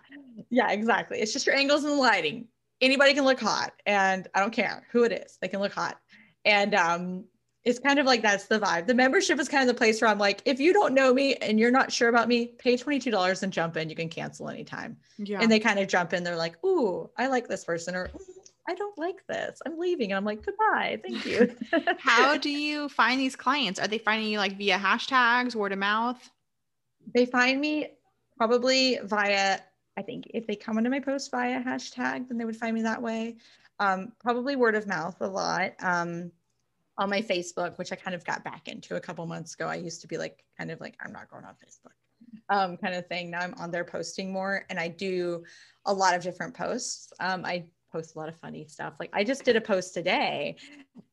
Yeah, exactly. It's just your angles and the lighting. Anybody can look hot. And I don't care who it is. They can look hot. And um, it's kind of like that's the vibe. The membership is kind of the place where I'm like, if you don't know me and you're not sure about me, pay $22 and jump in. You can cancel anytime. Yeah. And they kind of jump in. They're like, ooh, I like this person or I don't like this. I'm leaving. And I'm like, goodbye. Thank you. [laughs] How do [laughs] you find these clients? Are they finding you like via hashtags, word of mouth? They find me probably via, I think if they come into my post via hashtag, then they would find me that way. Um, probably word of mouth a lot. Um, on my Facebook, which I kind of got back into a couple months ago. I used to be like, kind of like, I'm not going on Facebook um, kind of thing. Now I'm on there posting more and I do a lot of different posts. Um, I post a lot of funny stuff. Like I just did a post today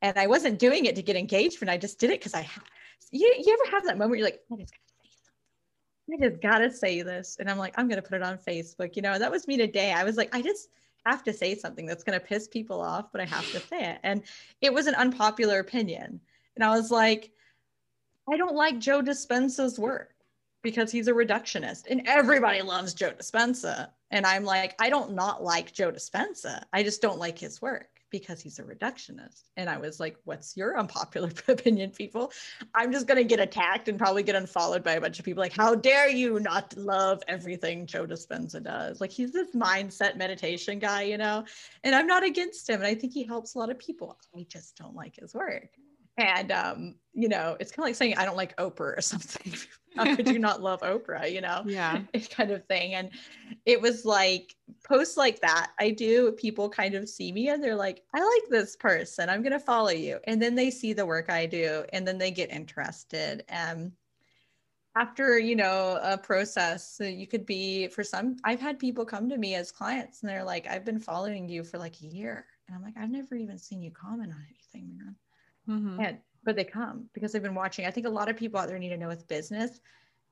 and I wasn't doing it to get engagement. I just did it because I, you, you ever have that moment you're like, I just gotta say something. I just gotta say this. And I'm like, I'm to put it on Facebook. You know, that was me today. I was like, I just have to say something that's to piss people off, but I have to say it. And it was an unpopular opinion. And I was like, I don't like Joe Dispenza's work because he's a reductionist and everybody loves Joe Dispenza. And I'm like, I don't not like Joe Dispenza. I just don't like his work because he's a reductionist. And I was like, what's your unpopular [laughs] opinion, people? I'm just going to get attacked and probably get unfollowed by a bunch of people like, how dare you not love everything Joe Dispenza does? Like, he's this mindset meditation guy, you know? And I'm not against him. And I think he helps a lot of people. I just don't like his work. And, um, you know, it's kind of like saying, I don't like Oprah or [laughs] something. How could you not love Oprah? You know, yeah, [laughs] kind of thing. And it was like posts like that. I do. People kind of see me and they're like, I like this person. I'm gonna follow you. And then they see the work I do, and then they get interested. And after you know a process, you could be for some. I've had people come to me as clients, and they're like, I've been following you for like a year, and I'm like, I've never even seen you comment on anything, man. Mm-hmm. And but they come because they've been watching. I think a lot of people out there need to know with business,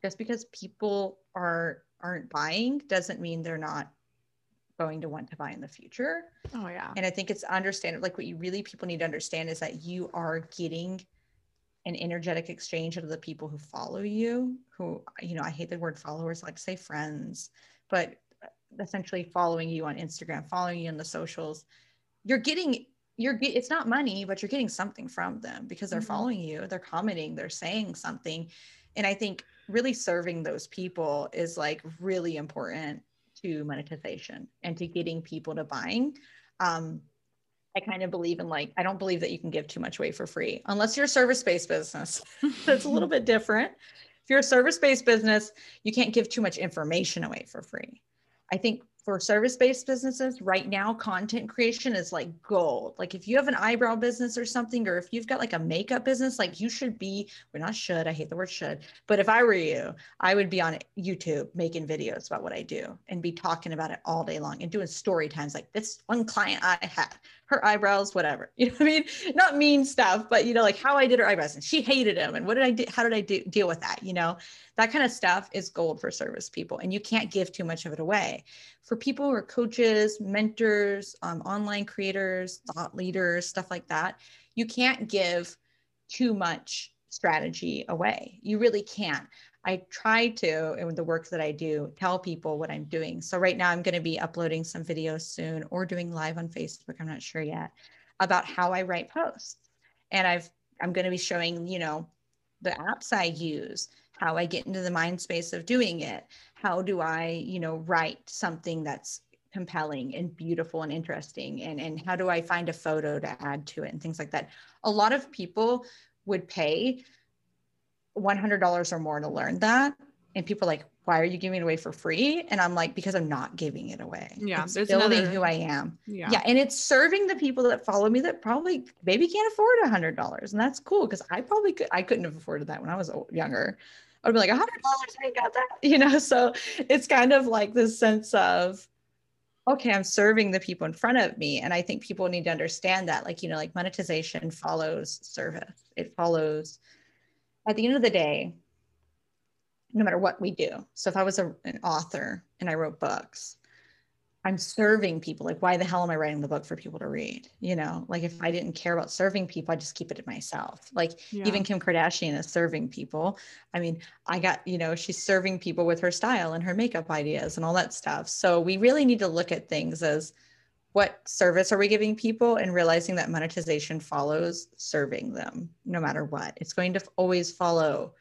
just because people are aren't buying doesn't mean they're not going to want to buy in the future. Oh yeah. And I think it's understandable. Like what you really people need to understand is that you are getting an energetic exchange of the people who follow you, who you know, I hate the word followers, like say friends, but essentially following you on Instagram, following you on the socials. You're getting you're it's not money but you're getting something from them because they're mm-hmm. following you they're commenting they're saying something. And i think really serving those people is like really important to monetization and to getting people to buying. Um i kind of believe in like i don't believe that you can give too much away for free unless you're a service-based business. [laughs] That's a little bit different. If you're a service-based business you can't give too much information away for free. I think for service based businesses right now content creation is like gold. Like if you have an eyebrow business or something or if you've got like a makeup business like you should be we're not should i hate the word should but if i were you i would be on youtube making videos about what i do and be talking about it all day long and doing story times. Like this one client i had her eyebrows, whatever. [laughs] You know what I mean? Not mean stuff, but you know, like how I did her eyebrows and she hated them. And what did I do? How did I do, deal with that? You know, that kind of stuff is gold for service people. And you can't give too much of it away. For people who are coaches, mentors, um, online creators, thought leaders, stuff like that, you can't give too much strategy away. You really can't. I try to, in the work that I do, tell people what I'm doing. So right now I'm going to be uploading some videos soon or doing live on Facebook. I'm not sure yet about how I write posts. And I've, I'm going to be showing, you know, the apps I use, how I get into the mind space of doing it. How do I, you know, write something that's compelling and beautiful and interesting and and how do i find a photo to add to it and things like that a lot of people would pay $100 or more to learn that. And people are like, why are you giving it away for free? And I'm like, because I'm not giving it away. Yeah. It's building another... who I am. Yeah. Yeah. And it's serving the people that follow me that probably maybe can't afford a hundred dollars. And that's cool. Cause I probably could, I couldn't have afforded that when I was younger. I'd be like a hundred dollars. I ain't got that, [laughs] you know? So it's kind of like this sense of, okay, I'm serving the people in front of me. And I think people need to understand that, like, you know, like monetization follows service. It follows at the end of the day, no matter what we do. So if I was a, an author and I wrote books, I'm serving people. Like, why the hell am I writing the book for people to read? You know, like if I didn't care about serving people, I just keep it to myself. Like yeah. even Kim Kardashian is serving people. I mean, I got, you know, she's serving people with her style and her makeup ideas and all that stuff. So we really need to look at things as what service are we giving people and realizing that monetization follows serving them no matter what. It's going to always follow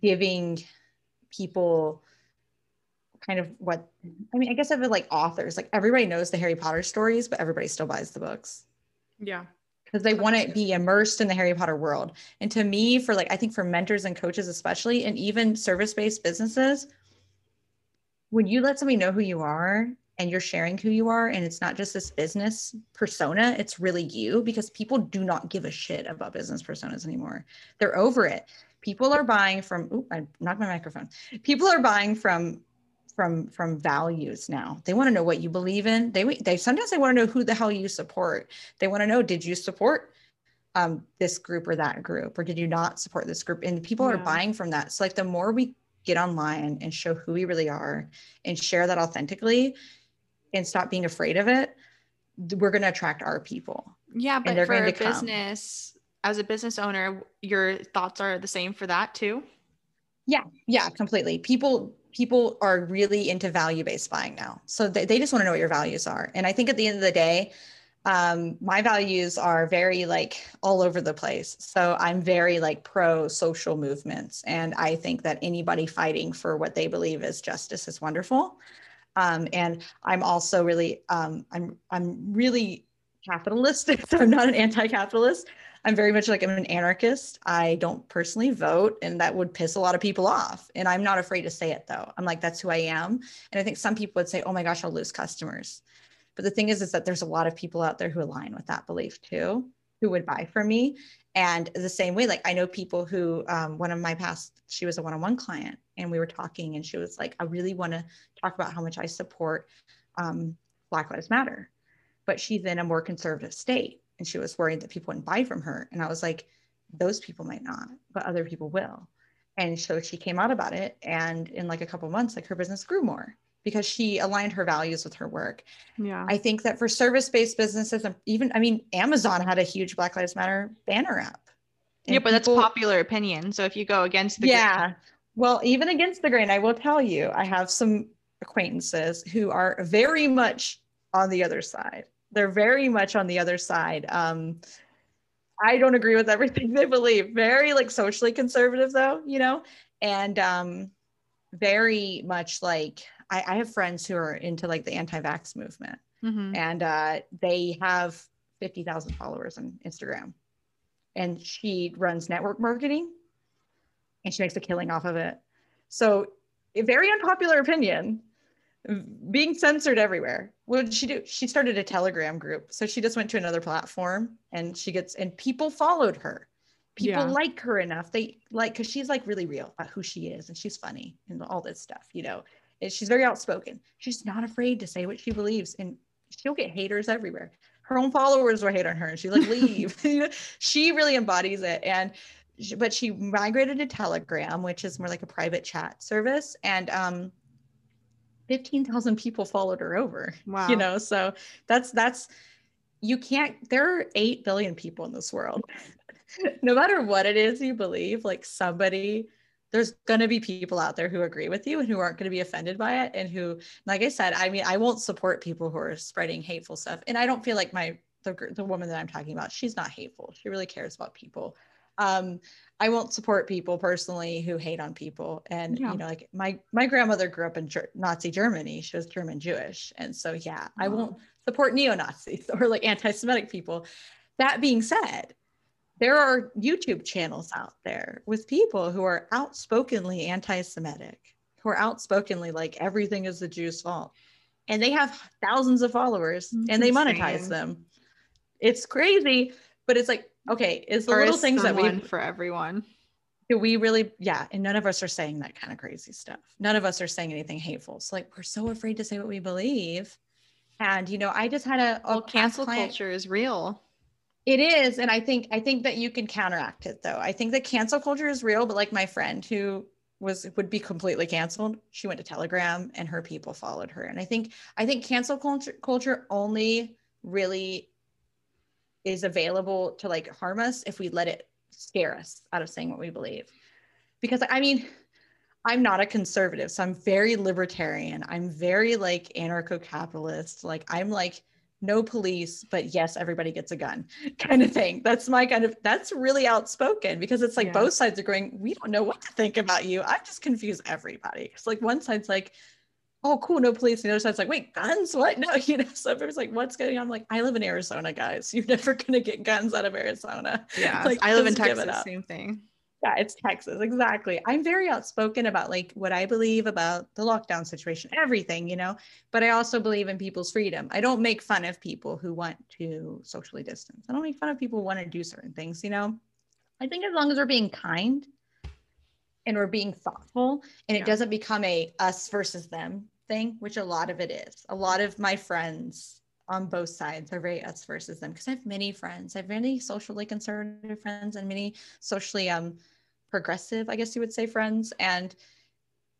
giving people kind of what i mean i guess of it like authors like everybody knows the harry potter stories but everybody still buys the books. Yeah. Because they want to be immersed in the harry potter world. And to me for like i think for mentors and coaches especially and even service-based businesses when you let somebody know who you are and you're sharing who you are and it's not just this business persona it's really you because people do not give a shit about business personas anymore. They're over it. People are buying from ooh, i knocked my microphone. People are buying from from from values now. They want to know what you believe in. They they sometimes they want to know who the hell you support. They want to know did you support um, this group or that group or did you not support this group? And people yeah. are buying from that. So like the more we get online and show who we really are and share that authentically and stop being afraid of it, we're going to attract our people. Yeah, but for a business, as a business owner, your thoughts are the same for that too. Yeah, yeah, completely. People people are really into value based buying now, so they, they just want to know what your values are. And I think at the end of the day, um, my values are very like all over the place. So I'm very like pro social movements, and I think that anybody fighting for what they believe is justice is wonderful. Um, and I'm also really, um, I'm, I'm really capitalistic. [laughs] So I'm not an anti-capitalist. I'm very much like I'm an anarchist. I don't personally vote, and that would piss a lot of people off. And I'm not afraid to say it though. I'm like, that's who I am. And I think some people would say, oh my gosh, I'll lose customers. But the thing is, is that there's a lot of people out there who align with that belief too, who would buy from me. And the same way, like I know people who, um, one of my past, she was a one on one client and we were talking and she was like, I really want to talk about how much I support um, Black Lives Matter. But she's in a more conservative state and she was worried that people wouldn't buy from her. And I was like, those people might not, but other people will. And so she came out about it. And in like a couple months, like her business grew more because she aligned her values with her work. Yeah. I think that for service-based businesses, even I mean, Amazon had a huge Black Lives Matter banner up. Yeah, but people, that's popular opinion. So if you go against the Yeah. Grain- well, even against the grain, I will tell you, I have some acquaintances who are very much on the other side. They're very much on the other side. Um, I don't agree with everything [laughs] they believe. Very like socially conservative though, you know, and um, very much like I, I have friends who are into like the anti-vax movement mm-hmm. and uh, they have 50,000 followers on Instagram. And she runs network marketing and she makes a killing off of it. So, a very unpopular opinion, being censored everywhere. What did she do? She started a Telegram group. So she just went to another platform and she gets, and people followed her. People yeah. like her enough. They like, cause she's like really real about who she is and she's funny and all this stuff, you know she's very outspoken. She's not afraid to say what she believes, and she'll get haters everywhere. Her own followers will hate on her, and she's like, [laughs] "Leave." [laughs] she really embodies it, and but she migrated to Telegram, which is more like a private chat service, and um, fifteen thousand people followed her over. [laughs] Wow, you know, so that's that's you can't. There are eight billion people in this world. no matter what it is you believe, like somebody there's going to be people out there who agree with you and who aren't going to be offended by it and who like i said i mean i won't support people who are spreading hateful stuff. And i don't feel like my the, the woman that i'm talking about she's not hateful. She really cares about people. Um, i won't support people personally who hate on people. And yeah. you know like my my grandmother grew up in Ger- nazi germany. She was german jewish. And so yeah i won't support neo-nazis [laughs] or like anti-semitic people. That being said there are YouTube channels out there with people who are outspokenly anti Semitic, who are outspokenly like everything is the Jews' fault. And they have thousands of followers That's and they insane. monetize them. It's crazy, but it's like, okay, it's the there little things that we for everyone. Do we really, yeah, and none of us are saying that kind of crazy stuff. None of us are saying anything hateful. So, like, we're so afraid to say what we believe. And, you know, I just had a, a well, cancel client, culture is real it is, and I think I think that you can counteract it though. I think that cancel culture is real, but like my friend who was would be completely canceled, she went to Telegram and her people followed her. And I think I think cancel culture culture only really is available to like harm us if we let it scare us out of saying what we believe. Because I mean, I'm not a conservative, so I'm very libertarian. I'm very like anarcho-capitalist. Like I'm like no police, but yes, everybody gets a gun [laughs] kind of thing. That's my kind of, that's really outspoken because it's like yeah. both sides are going, we don't know what to think about you. I just confuse everybody. It's like one side's like, oh, cool, no police. And the other side's like, wait, guns? What? [laughs] No, you know, so everyone's like, what's going on? I'm like, I live in Arizona, guys. You're [laughs] never going to get guns out of Arizona. Yeah. like, I live in Texas, same thing. Yeah, it's Texas. Exactly. I'm very outspoken about like what I believe about the lockdown situation, everything, you know, but I also believe in people's freedom. I don't make fun of people who want to socially distance. I don't make fun of people who want to do certain things, you know. I think as long as we're being kind and we're being thoughtful and it doesn't become a us versus them thing, which a lot of it is. A lot of my friends on both sides are very us versus them because I have many friends. I have many socially conservative friends and many socially um progressive, I guess you would say, friends. And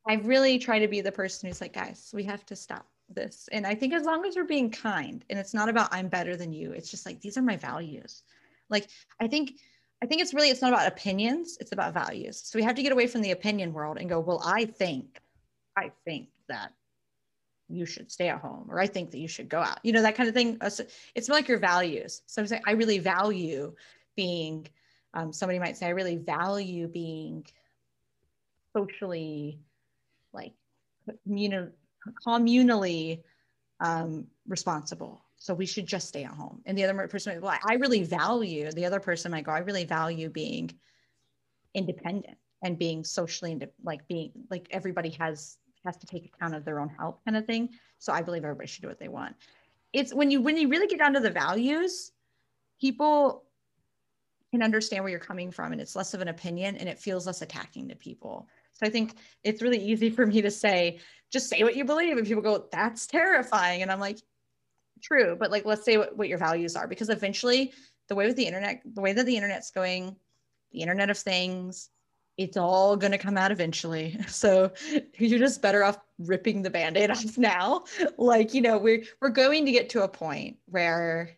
I really try to be the person who's like, guys, we have to stop this. And I think as long as we're being kind and it's not about I'm better than you, it's just like these are my values. Like I think I think it's really it's not about opinions, it's about values. So we have to get away from the opinion world and go, well, I think, I think that you should stay at home or i think that you should go out you know that kind of thing. It's more like your values. So i'm saying i really value being um, somebody might say i really value being socially like communal, communally um, responsible. So we should just stay at home. And the other person might, well i really value the other person might go i really value being independent and being socially like being like everybody has has to take account of their own health kind of thing. So I believe everybody should do what they want. It's when you when you really get down to the values, people can understand where you're coming from and it's less of an opinion and it feels less attacking to people. So I think it's really easy for me to say, just say what you believe. And people go, that's terrifying. And I'm like, true. But like, let's say what, what your values are, because eventually the way with the internet, the way that the internet's going, the internet of things, it's all going to come out eventually. [laughs] So you're just better off ripping the band-aid [laughs] off now. Like, you know, we're we're going to get to a point where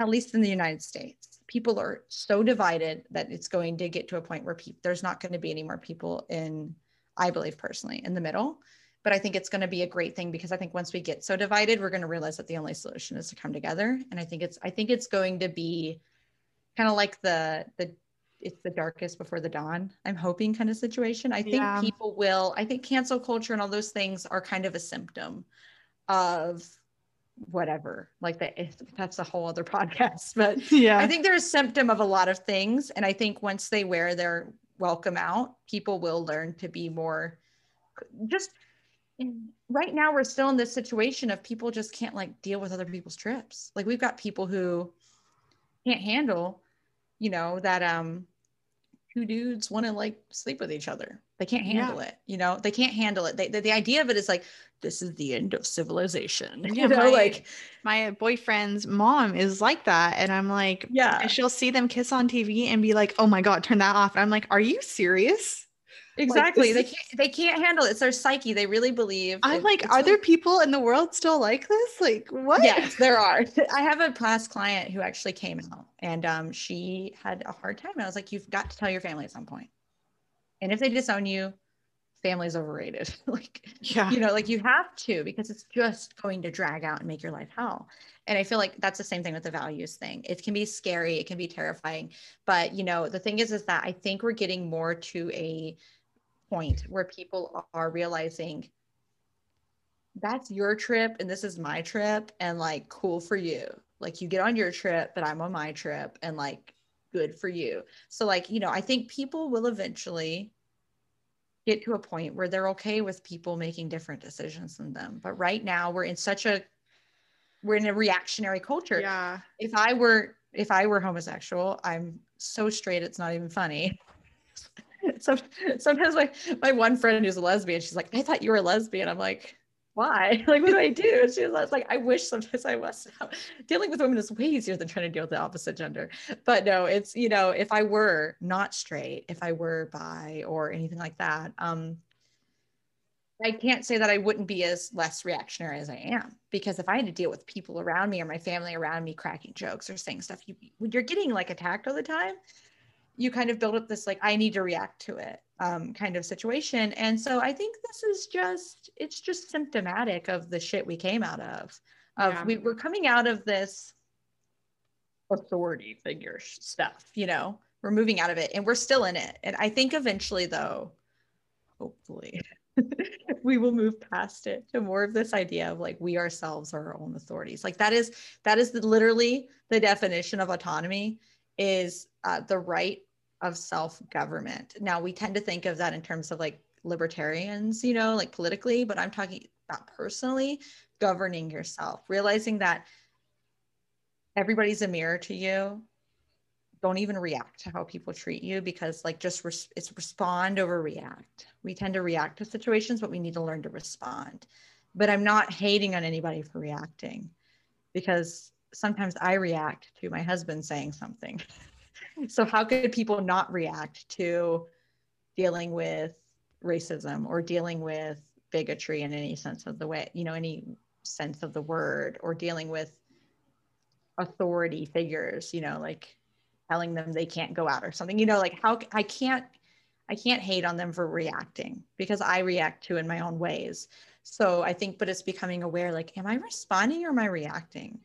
at least in the United States, people are so divided that it's going to get to a point where pe- there's not going to be any more people in I believe personally in the middle. But I think it's going to be a great thing because I think once we get so divided, we're going to realize that the only solution is to come together. And I think it's I think it's going to be kind of like the the it's the darkest before the dawn i'm hoping kind of situation. I think yeah. people will i think cancel culture and all those things are kind of a symptom of whatever like that that's a whole other [laughs] podcast but yeah. I think they're a symptom of a lot of things. And i think once they wear their welcome out people will learn to be more just right now we're still in this situation of people just can't like deal with other people's trips. Like we've got people who can't handle you know that um two dudes want to like sleep with each other. They can't handle yeah. it. You know, they can't handle it. They, the, the idea of it is like, this is the end of civilization. [laughs] Yeah, you know, my, like my boyfriend's mom is like that. And I'm like, yeah, she'll see them kiss on TV and be like, oh my God, turn that off. And I'm like, are you serious? Exactly. Like, they can't they can't handle it. It's their psyche. They really believe. I'm like, are there people in the world still like this? Like what? Yes, there are. [laughs] I have a past client who actually came out and um, she had a hard time. And I was like, you've got to tell your family at some point. And if they disown you, family's overrated. [laughs] like, yeah, you know, like you have to because it's just going to drag out and make your life hell. And I feel like that's the same thing with the values thing. It can be scary, it can be terrifying, but you know, the thing is, is that I think we're getting more to a point where people are realizing that's your trip and this is my trip and like cool for you. Like you get on your trip but i'm on my trip and like good for you. So like you know i think people will eventually get to a point where they're okay with people making different decisions than them. But right now we're in such a we're in a reactionary culture. Yeah. If i were if i were homosexual i'm so straight it's not even funny [laughs] so, sometimes my my one friend who's a lesbian, she's like, I thought you were a lesbian. I'm like, why? [laughs] Like, what do I do? She was like, I wish sometimes I was. [laughs] Dealing with women is way easier than trying to deal with the opposite gender. But no, it's you know, if I were not straight, if I were bi or anything like that, um, I can't say that I wouldn't be as less reactionary as I am because if I had to deal with people around me or my family around me cracking jokes or saying stuff, you when you're getting like attacked all the time, you kind of build up this like i need to react to it um, kind of situation. And so i think this is just it's just symptomatic of the shit we came out of of yeah. we, we're coming out of this authority figure stuff you know? We're moving out of it and we're still in it. And i think eventually though hopefully [laughs] we will move past it to more of this idea of like we ourselves are our own authorities. Like that is that is the, literally the definition of autonomy is uh, the right of self-government. Now we tend to think of that in terms of like libertarians, you know, like politically, but I'm talking about personally governing yourself, realizing that everybody's a mirror to you. Don't even react to how people treat you because, like, just res- it's respond over react. We tend to react to situations, but we need to learn to respond. But I'm not hating on anybody for reacting because sometimes I react to my husband saying something. [laughs] so, how could people not react to dealing with racism or dealing with bigotry in any sense of the way, you know, any sense of the word, or dealing with authority figures, you know, like telling them they can't go out or something, you know, like how I can't I can't hate on them for reacting because I react to in my own ways. So I think, but it's becoming aware like, am I responding or am I reacting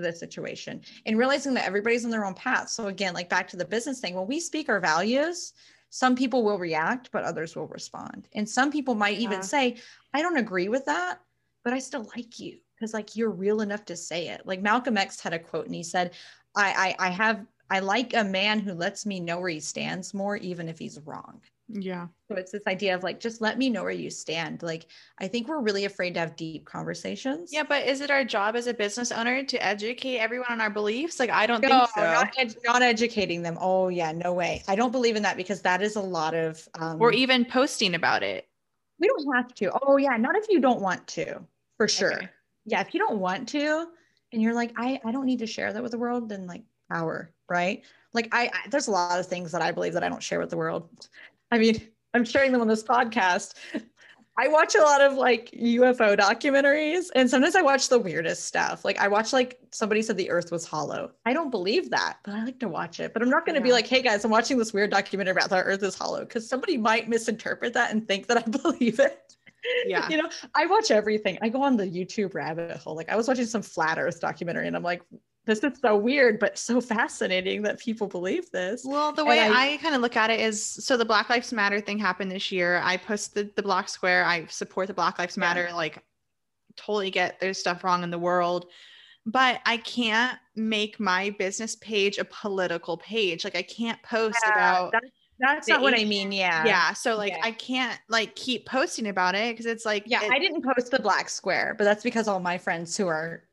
to this situation? And realizing that everybody's on their own path. So again, like back to the business thing, when we speak our values, some people will react, but others will respond. And some people might yeah. even say, I don't agree with that, but I still like you because like you're real enough to say it. Like Malcolm X had a quote and he said, I, I, I have, I like a man who lets me know where he stands more, even if he's wrong. Yeah. So it's this idea of like, just let me know where you stand. Like, I think we're really afraid to have deep conversations. Yeah, but is it our job as a business owner to educate everyone on our beliefs? Like, I don't no, think so. Not, ed- not educating them. Oh, yeah, no way. I don't believe in that because that is a lot of. Um, or even posting about it. We don't have to. Oh, yeah. Not if you don't want to, for sure. Okay. Yeah. If you don't want to, and you're like, I, I don't need to share that with the world, then like power, right? Like I, I, there's a lot of things that I believe that I don't share with the world. I mean, I'm sharing them on this podcast. I watch a lot of like UFO documentaries and sometimes I watch the weirdest stuff. Like I watch like somebody said the earth was hollow. I don't believe that, but I like to watch it. But I'm not going to yeah. be like, "Hey guys, I'm watching this weird documentary about the earth is hollow" cuz somebody might misinterpret that and think that I [laughs] believe it. Yeah. you know, I watch everything. I go on the YouTube rabbit hole. Like I was watching some flat earth documentary and I'm like, this is so weird but so fascinating that people believe this. Well the way i, I kind of look at it is so the black lives matter thing happened this year. I posted the block square. I support the black lives matter yeah. like totally get there's stuff wrong in the world. But i can't make my business page a political page. Like i can't post yeah, about that's, that's not what i mean yeah. Yeah so like yeah. i can't like keep posting about it because it's like yeah it, i didn't post the black square but that's because all my friends who are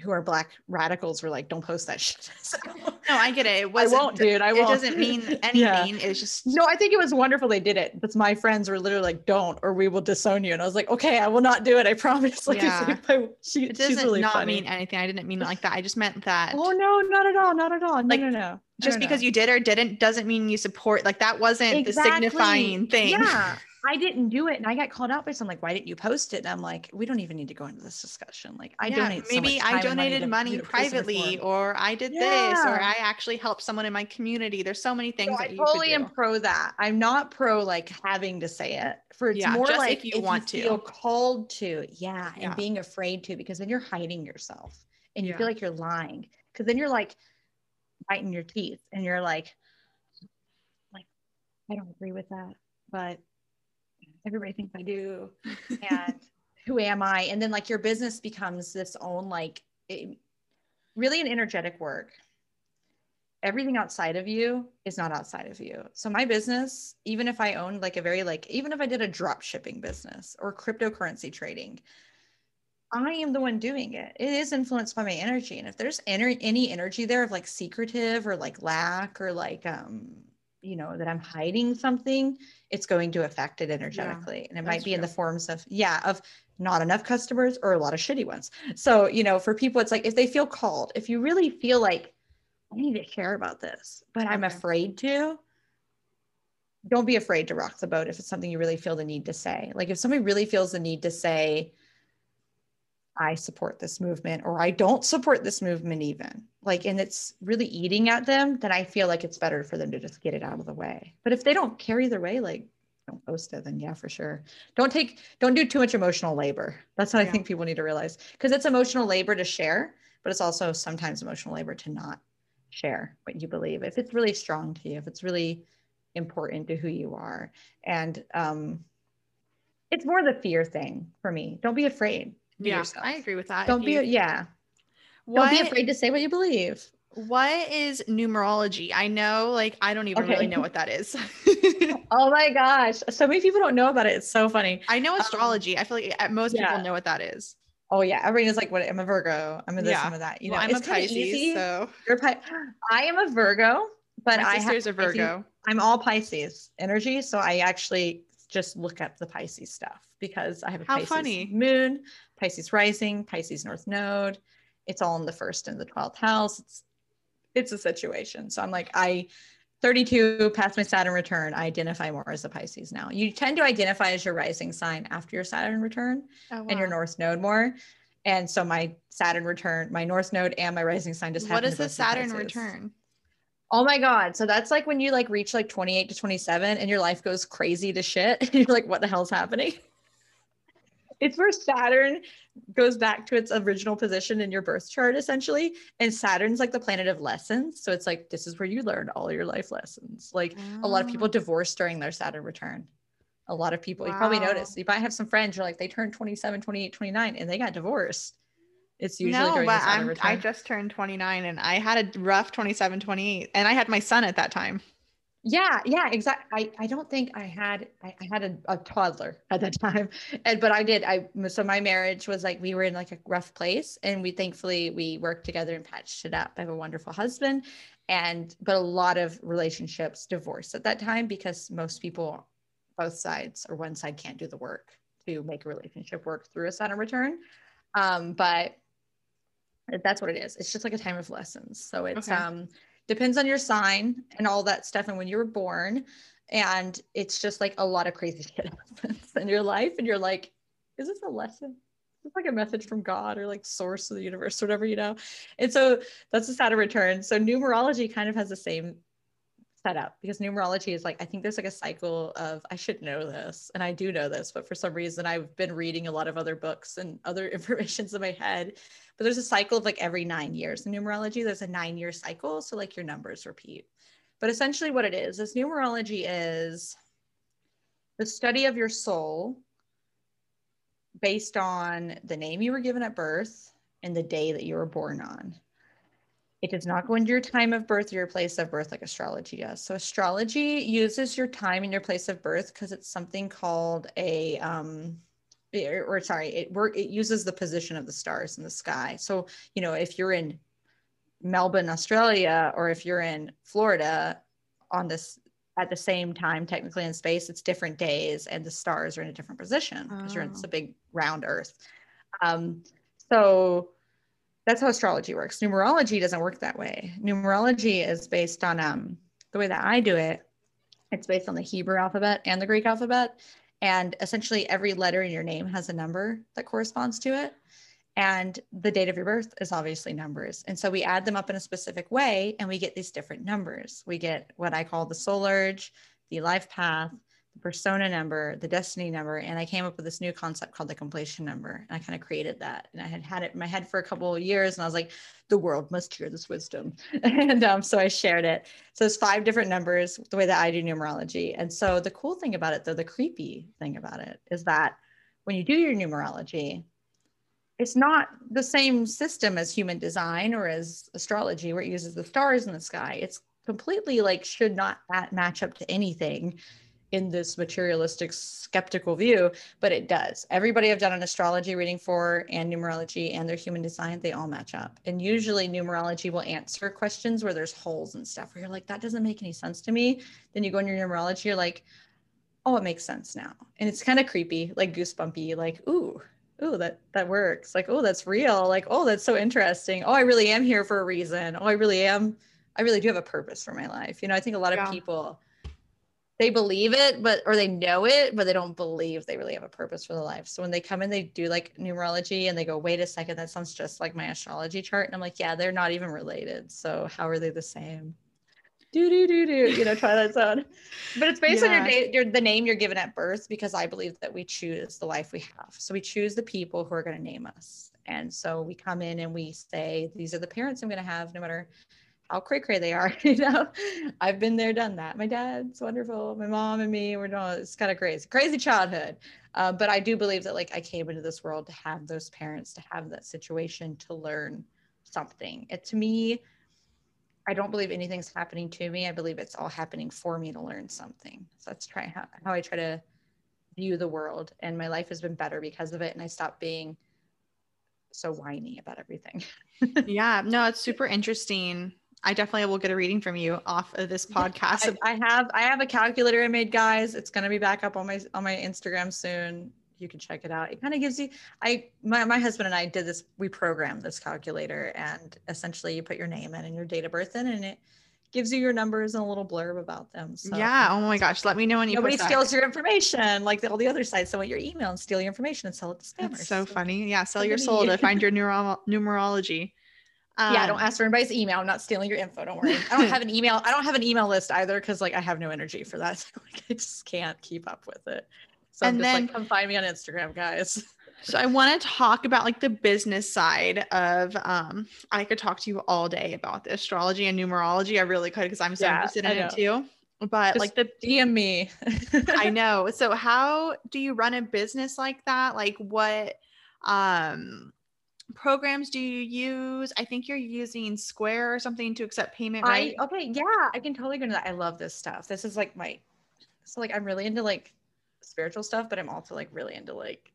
who are black radicals were like, don't post that shit. [laughs] so, no, I get it. It was won't, dude. I won't. It doesn't mean [laughs] anything. Yeah. It's just no. I think it was wonderful they did it. But my friends were literally like, "Don't, or we will disown you." And I was like, "Okay, I will not do it. I promise." [laughs] Like, yeah. She, it doesn't really not funny. mean anything. I didn't mean it like that. I just meant that. Oh no, not at all, not at all. No, like, no, no. Just because know. you did or didn't doesn't mean you support. Like that wasn't exactly. the signifying thing. Yeah. I didn't do it and I got called out by someone like, why didn't you post it? And I'm like, we don't even need to go into this discussion. Like I yeah, donate maybe so I donated money, money privately or I did yeah. this or I actually helped someone in my community. There's so many things that I totally am pro that. I'm not pro like having to say it for it's yeah, more like if you if want you to feel called to. Yeah, And being afraid to because then you're hiding yourself and you feel like you're lying because then you're like biting your teeth and you're like, like, I don't agree with that, but everybody thinks I do. And [laughs] who am I? And then like your business becomes this own like it, really an energetic work. Everything outside of you is not outside of you. So my business, even if I owned like a very like even if I did a drop shipping business or cryptocurrency trading, I am the one doing it. It is influenced by my energy. And if there's any, any energy there of like secretive or like lack or like um you know that i'm hiding something it's going to affect it energetically. Yeah, and it might be true. in the forms of yeah of not enough customers or a lot of shitty ones. So you know for people it's like if they feel called if you really feel like i need to care about this but i'm afraid to don't be afraid to rock the boat if it's something you really feel the need to say. Like if somebody really feels the need to say I support this movement or I don't support this movement even. Like and it's really eating at them, then I feel like it's better for them to just get it out of the way. But if they don't carry their way, like don't post it, then yeah, for sure. Don't take don't do too much emotional labor. That's what yeah. I think people need to realize. Because it's emotional labor to share, but it's also sometimes emotional labor to not share what you believe. If it's really strong to you, if it's really important to who you are. And um it's more the fear thing for me. Don't be afraid yeah, yourself. I agree with that. Don't be, yeah. What, Don't be afraid to say what you believe. What is numerology? I know, like, I don't even okay. really know what that is. [laughs] oh my gosh. So many people don't know about it. It's so funny. I know um, astrology. Um, I feel like uh, most yeah. people know what that is. Oh yeah, everyone is like, "What? I'm a Virgo. I'm a this. Yeah. I'm a that." You know, well, I'm it's a Pisces. Easy. So you're Pi- I am a Virgo, but My I sister's have, a Virgo. I'm all Pisces energy, so I actually just look up the Pisces stuff because I have a How Pisces funny. moon, Pisces rising, Pisces North Node. It's all in the first and the twelfth house. It's it's a situation. So I'm like, I 32 past my Saturn return, I identify more as a Pisces now. You tend to identify as your rising sign after your Saturn return oh, wow. and your North Node more. And so my Saturn return, my North Node and my rising sign just What is the Saturn return? Oh my God. So that's like when you like reach like 28 to 27 and your life goes crazy to shit. [laughs] you're like, what the hell's happening? It's where Saturn goes back to its original position in your birth chart essentially and saturn's like the planet of lessons so it's like this is where you learn all your life lessons like oh. a lot of people ah. divorce during their saturn return a lot of people wow. you probably noticed you might have some friends you're like they turned 27 28 29 and they got divorced it's usually no, but I'm, I just turned 29 and I had a rough 27, 28, and I had my son at that time. Yeah, yeah, exactly. I, I don't think I had I, I had a, a, toddler at that [laughs] time, and but I did. I so my marriage was like we were in like a rough place, and we thankfully we worked together and patched it up. I have a wonderful husband, and but a lot of relationships divorced at that time because most people, both sides or one side can't do the work to make a relationship work through a Saturn return. Um, but that's what it is. It's just like a time of lessons. So it's okay. um depends on your sign and all that stuff and when you were born and it's just like a lot of crazy [laughs] shit happens in your life and you're like is this a lesson it's like a message from God or like source of the universe, or whatever, you know? And so that's a Saturn return. So numerology kind of has the same setup because numerology is like, I think there's like a cycle of, I should know this. And I do know this, but for some reason I've been reading a lot of other books and other [laughs] informations in my head but there's a cycle of like every nine years in numerology there's a nine year cycle so like your numbers repeat but essentially what it is is numerology is the study of your soul based on the name you were given at birth and the day that you were born on it does not go into your time of birth or your place of birth like astrology does. So astrology uses your time and your place of birth because it's something called a um, or, or sorry, it work it uses the position of the stars in the sky. So, you know, if you're in Melbourne, Australia, or if you're in Florida on this at the same time, technically in space, it's different days and the stars are in a different position because oh. you're in it's a big round Earth. Um, so that's how astrology works. Numerology doesn't work that way. Numerology is based on um, the way that I do it. It's based on the Hebrew alphabet and the Greek alphabet. And essentially, every letter in your name has a number that corresponds to it. And the date of your birth is obviously numbers. And so we add them up in a specific way and we get these different numbers. We get what I call the soul urge, the life path, the persona number, the destiny number, and I came up with this new concept called the completion number. And I kind of created that. And I had had it in my head for a couple of years, and I was like, the world must hear this wisdom. [laughs] and um, so I shared it. So it's five different numbers, the way that I do numerology. And so the cool thing about it, though, the creepy thing about it is that when you do your numerology, it's not the same system as human design or as astrology, where it uses the stars in the sky. It's completely like should not match up to anything in this materialistic skeptical view but it does. Everybody i've done an astrology reading for and numerology and their human design they all match up. And usually numerology will answer questions where there's holes and stuff where you're like that doesn't make any sense to me. Then you go in your numerology you're like oh it makes sense now. And it's kind of creepy like goosebumpy like ooh ooh that that works. Like oh that's real. Like oh that's so interesting. Oh i really am here for a reason. Oh i really am i really do have a purpose for my life. You know i think a lot yeah. of people they believe it but or they know it but they don't believe they really have a purpose for their life. So when they come in they do like numerology and they go wait a second that sounds just like my astrology chart. And i'm like yeah they're not even related. So how are they the same? Do do do do you know twilight [laughs] zone. But it's based yeah. on your date your the name you're given at birth because i believe that we choose the life we have. So we choose the people who are going to name us. And so we come in and we say these are the parents i'm going to have no matter how cray cray they are. [laughs] You know, I've been there, done that. My dad's wonderful. My mom and me, we're doing it's kind of crazy, crazy childhood. Uh, but I do believe that like I came into this world to have those parents, to have that situation, to learn something. It to me, I don't believe anything's happening to me. I believe it's all happening for me to learn something. So that's try how, how I try to view the world. And my life has been better because of it. And I stopped being so whiny about everything. [laughs] yeah, no, it's super interesting. I definitely will get a reading from you off of this podcast. I, I have I have a calculator I made, guys. It's gonna be back up on my on my Instagram soon. You can check it out. It kind of gives you I my, my husband and I did this, we programmed this calculator and essentially you put your name in and your date of birth in and it gives you your numbers and a little blurb about them. So yeah. Oh my gosh. Let me know when you nobody steals your information like the, all the other sites. So want your email and steal your information and sell it to spammers. That's so funny. Yeah. Sell your soul to find your [laughs] neuro- numerology. Um, yeah, don't ask for anybody's email. I'm not stealing your info. Don't worry. I don't have an [laughs] email. I don't have an email list either because like I have no energy for that. [laughs] like, I just can't keep up with it. So and I'm just then, like, come find me on Instagram, guys. So I want to talk about like the business side of um I could talk to you all day about the astrology and numerology. I really could because I'm so yeah, interested in it too. But Just like the DM me. I [laughs] know. So how do you run a business like that? Like what um programs do you use? I think you're using Square or something to accept payment, right? I, okay, yeah, I can totally go into that. I love this stuff. This is like my so like I'm really into like spiritual stuff, but I'm also like really into like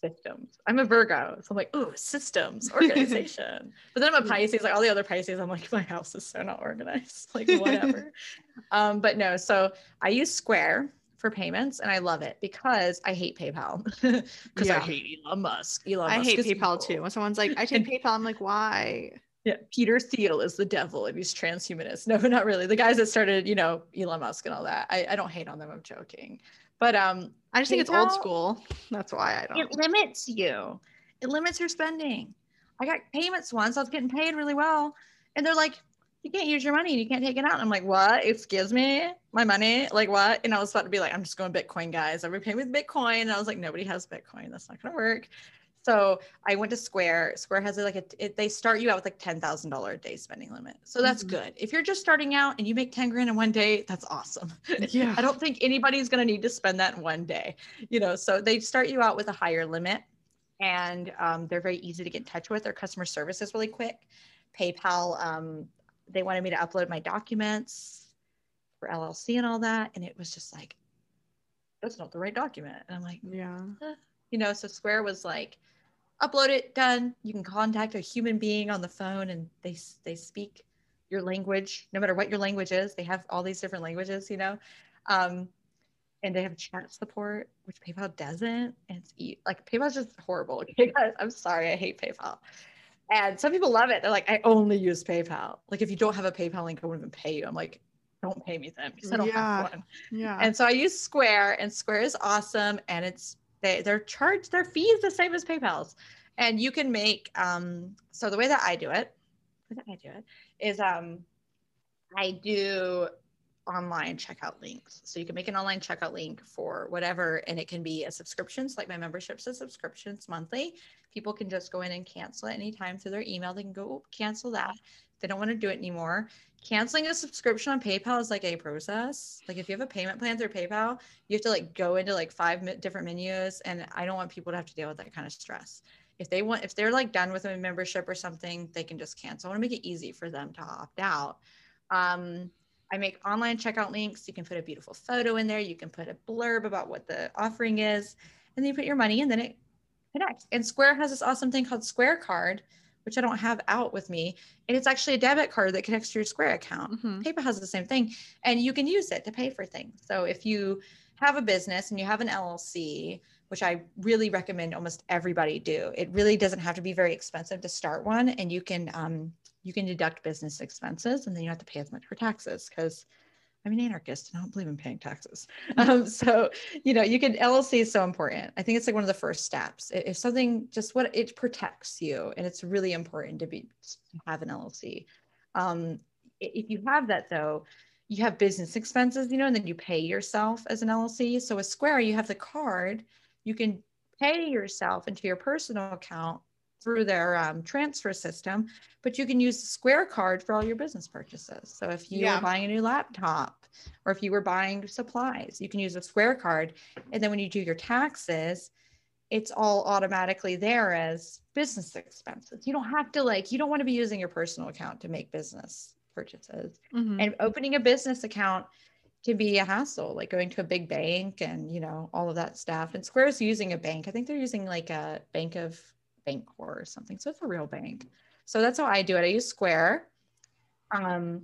systems. I'm a Virgo, so I'm like, oh, systems, [laughs] organization. but then I'm a Pisces, like all the other Pisces, I'm like, my house is so not organized, [laughs] like whatever. [laughs] um, but no, so I use Square for payments and I love it because I hate PayPal [laughs] because yeah. I hate Elon Musk. Elon I Musk hate PayPal too. When someone's like, I take PayPal, I'm like, why? Yeah, Peter Thiel is the devil and he's transhumanist. [laughs] No, not really. The guys that started, you know, Elon Musk and all that. I, I don't hate on them. I'm joking. But um, I just think it's old school. That's why I don't. It limits you. It limits your spending. I got payments once. I was getting paid really well, and they're like, "You can't use your money. and You can't take it out." And I'm like, "What? Excuse me, my money? Like what?" And I was about to be like, "I'm just going Bitcoin, guys. Every pay with Bitcoin." And I was like, "Nobody has Bitcoin. That's not gonna work." So I went to Square. Square has like a, it, they start you out with like ten thousand dollar a day spending limit. So that's mm-hmm. good. If you're just starting out and you make ten grand in one day, that's awesome. [laughs] Yeah. I don't think anybody's gonna need to spend that in one day. You know, so they start you out with a higher limit, and um, they're very easy to get in touch with. Their customer service is really quick. PayPal, um, they wanted me to upload my documents for LLC and all that, and it was just like, that's not the right document. And I'm like, yeah. Eh. You know, so Square was like upload it, done. You can contact a human being on the phone and they they speak your language, no matter what your language is. They have all these different languages, you know. Um, and they have chat support, which PayPal doesn't. And it's like PayPal's just horrible. [laughs] I'm sorry, I hate PayPal. And some people love it. They're like, I only use PayPal. Like, if you don't have a PayPal link, I won't even pay you. I'm like, don't pay me then because I don't yeah. have one. Yeah. And so I use Square, and Square is awesome, and it's they they're charged their fees the same as PayPal's, and you can make um. So the way that I do it, the way that I do it is um, I do online checkout links. So you can make an online checkout link for whatever, and it can be a subscription. So like my membership's a subscription, it's monthly. People can just go in and cancel it anytime through their email. They can go cancel that. They don't want to do it anymore canceling a subscription on PayPal is like a process. Like if you have a payment plan through PayPal, you have to like go into like five different menus, and I don't want people to have to deal with that kind of stress. If they want, if they're like done with a membership or something, they can just cancel. I want to make it easy for them to opt out. Um, I make online checkout links. You can put a beautiful photo in there. You can put a blurb about what the offering is, and then you put your money, and then it connects. And Square has this awesome thing called Square Card which I don't have out with me. And it's actually a debit card that connects to your Square account. Mm-hmm. PayPal has the same thing, and you can use it to pay for things. So if you have a business and you have an LLC, which I really recommend almost everybody do, it really doesn't have to be very expensive to start one, and you can um, you can deduct business expenses, and then you don't have to pay as much for taxes because I'm an anarchist and I don't believe in paying taxes. [laughs] Um, so, you know, you can, LLC is so important. I think it's like one of the first steps. If something just what it protects you, and it's really important to be, to have an LLC. Um, if you have that though, you have business expenses, you know, and then you pay yourself as an LLC. So with Square, you have the card, you can pay yourself into your personal account through their um, transfer system, but you can use the Square card for all your business purchases. So if you yeah. were buying a new laptop or if you were buying supplies, you can use a Square card. And then when you do your taxes, it's all automatically there as business expenses. You don't have to like, you don't want to be using your personal account to make business purchases. Mm-hmm. And opening a business account can be a hassle, like going to a big bank and, you know, all of that stuff. And Square is using a bank. I think they're using like a Bank of Bancor or something. So it's a real bank. So that's how I do it. I use Square. Um,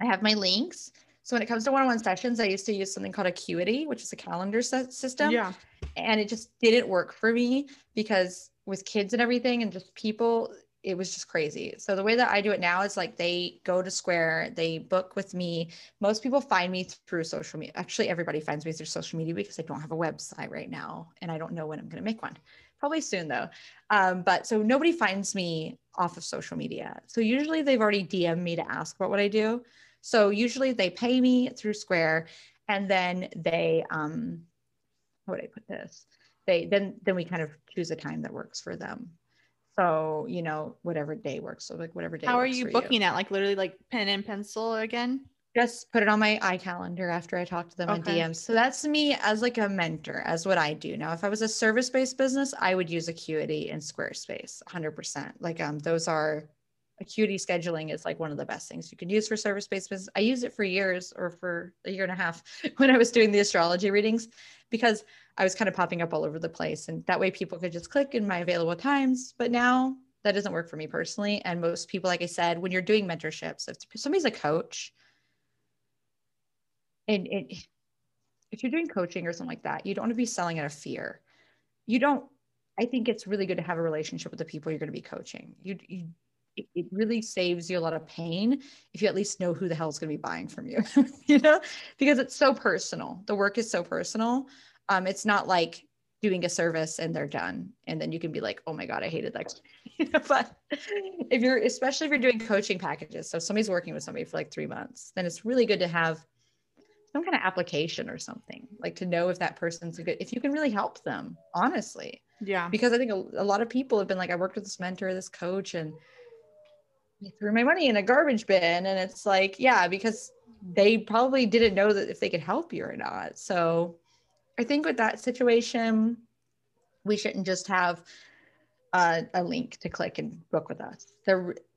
I have my links. So when it comes to one-on-one sessions, I used to use something called Acuity, which is a calendar system. Yeah. And it just didn't work for me because with kids and everything and just people, it was just crazy. So the way that I do it now is like they go to Square, they book with me. Most people find me through social media. Actually, everybody finds me through social media because I don't have a website right now and I don't know when I'm going to make one. Probably soon though. Um, but so nobody finds me off of social media. So usually they've already DM me to ask about what I do. So usually they pay me through Square and then they, um, how would I put this? They then then we kind of choose a time that works for them. So you know whatever day works. So like whatever day. How are you booking you. at? Like literally like pen and pencil again? Just put it on my iCalendar after I talk to them okay. in DMs. So that's me as like a mentor, as what I do. Now, if I was a service-based business, I would use Acuity and Squarespace 100%. Like um, those are acuity scheduling is like one of the best things you can use for service-based business. I used it for years or for a year and a half [laughs] when I was doing the astrology readings because I was kind of popping up all over the place. And that way people could just click in my available times. But now that doesn't work for me personally. And most people, like I said, when you're doing mentorships, if somebody's a coach and it, if you're doing coaching or something like that, you don't want to be selling out of fear. You don't, I think it's really good to have a relationship with the people you're going to be coaching. You, you it really saves you a lot of pain if you at least know who the hell is going to be buying from you [laughs] you know because it's so personal the work is so personal um, it's not like doing a service and they're done. And then you can be like oh my god i hated that. [laughs] But if you're especially if you're doing coaching packages. So somebody's working with somebody for like three months then it's really good to have some kind of application or something like to know if that person's a good if you can really help them honestly. Yeah. Because i think a, a lot of people have been like i worked with this mentor this coach and threw my money in a garbage bin. And it's like yeah because they probably didn't know that if they could help you or not. So i think with that situation we shouldn't just have a link to click and book with us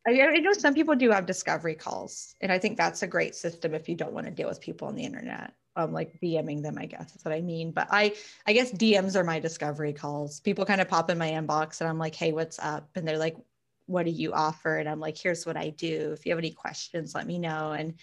I, I know some people do have discovery calls and i think that's a great system if you don't want to deal with people on the internet um, like DMing them, I guess is what I mean. But I, I guess DMs are my discovery calls. People kind of pop in my inbox and I'm like, hey, what's up? And they're like, what do you offer? And I'm like, here's what I do. If you have any questions, let me know. And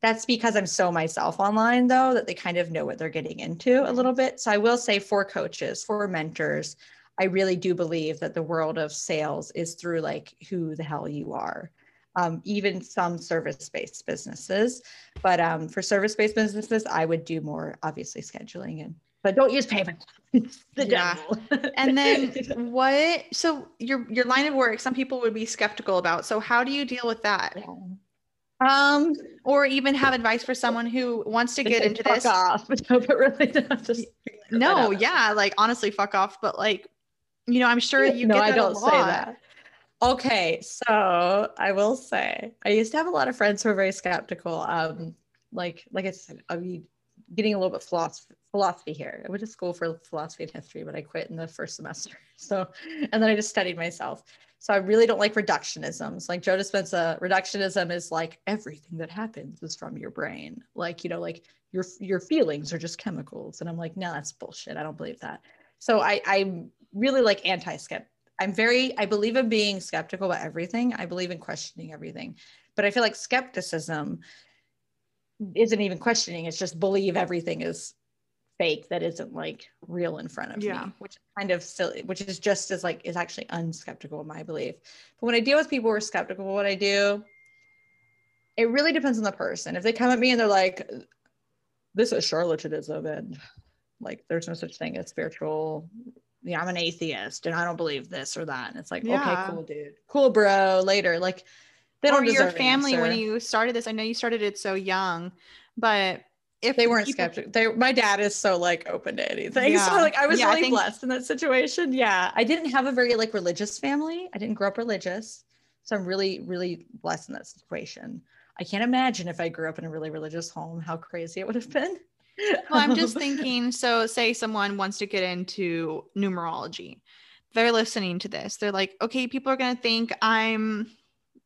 that's because I'm so myself online, though, that they kind of know what they're getting into a little bit. So I will say for coaches, for mentors, I really do believe that the world of sales is through like who the hell you are. Um, even some service-based businesses, but um, for service-based businesses, I would do more obviously scheduling and but don't use payment. [laughs] the yeah. [laughs] and then what? So your your line of work, some people would be skeptical about. So how do you deal with that? Yeah. Um, or even have advice for someone who wants to get into this. Off, [laughs] no, but really, just no, yeah, like honestly, fuck off. But like, you know, I'm sure you. No, I don't say that. Okay, so I will say I used to have a lot of friends who were very skeptical. Um, like like I said, I mean, getting a little bit philosophy philosophy here. I went to school for philosophy and history, but I quit in the first semester. So, and then I just studied myself. So I really don't like reductionisms. Like Joe Dispenza, reductionism is like everything that happens is from your brain. Like, you know, like your your feelings are just chemicals. And I'm like, no, that's bullshit. I don't believe that. So I I'm really like anti-skep. I'm very, I believe in being skeptical about everything. I believe in questioning everything. But I feel like skepticism isn't even questioning, it's just believe everything is fake that isn't like real in front of yeah. me, which is kind of silly, which is just as like is actually unskeptical, of my belief. But when I deal with people who are skeptical of what I do, it really depends on the person. If they come at me and they're like, this is charlatanism and like there's no such thing as spiritual yeah, I'm an atheist and I don't believe this or that. And it's like, yeah. okay, cool, dude. Cool, bro. Later. Like they don't or your family when you started this. I know you started it so young, but if they weren't people- skeptical, they my dad is so like open to anything. [laughs] Yeah. So like I was yeah, really I think- blessed in that situation. Yeah. I didn't have a very like religious family. I didn't grow up religious. So I'm really, really blessed in that situation. I can't imagine if I grew up in a really religious home, how crazy it would have been. well, I'm just [laughs] thinking. So, say someone wants to get into numerology, they're listening to this. They're like, okay, people are going to think I'm,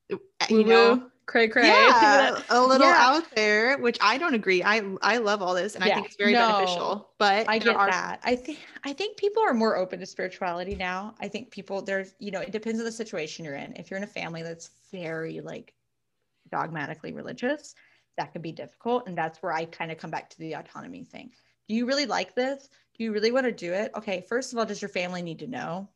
you Woo-woo. know, cray cray. Yeah, [laughs] a little yeah. out there, which I don't agree. I I love all this, and yeah. I think it's very no, beneficial. But I get are- that. I think I think people are more open to spirituality now. I think people there's you know it depends on the situation you're in. If you're in a family that's very like dogmatically religious, that can be difficult, and that's where I kind of come back to the autonomy thing. Do you really like this? Do you really want to do it? Okay, first of all, does your family need to know?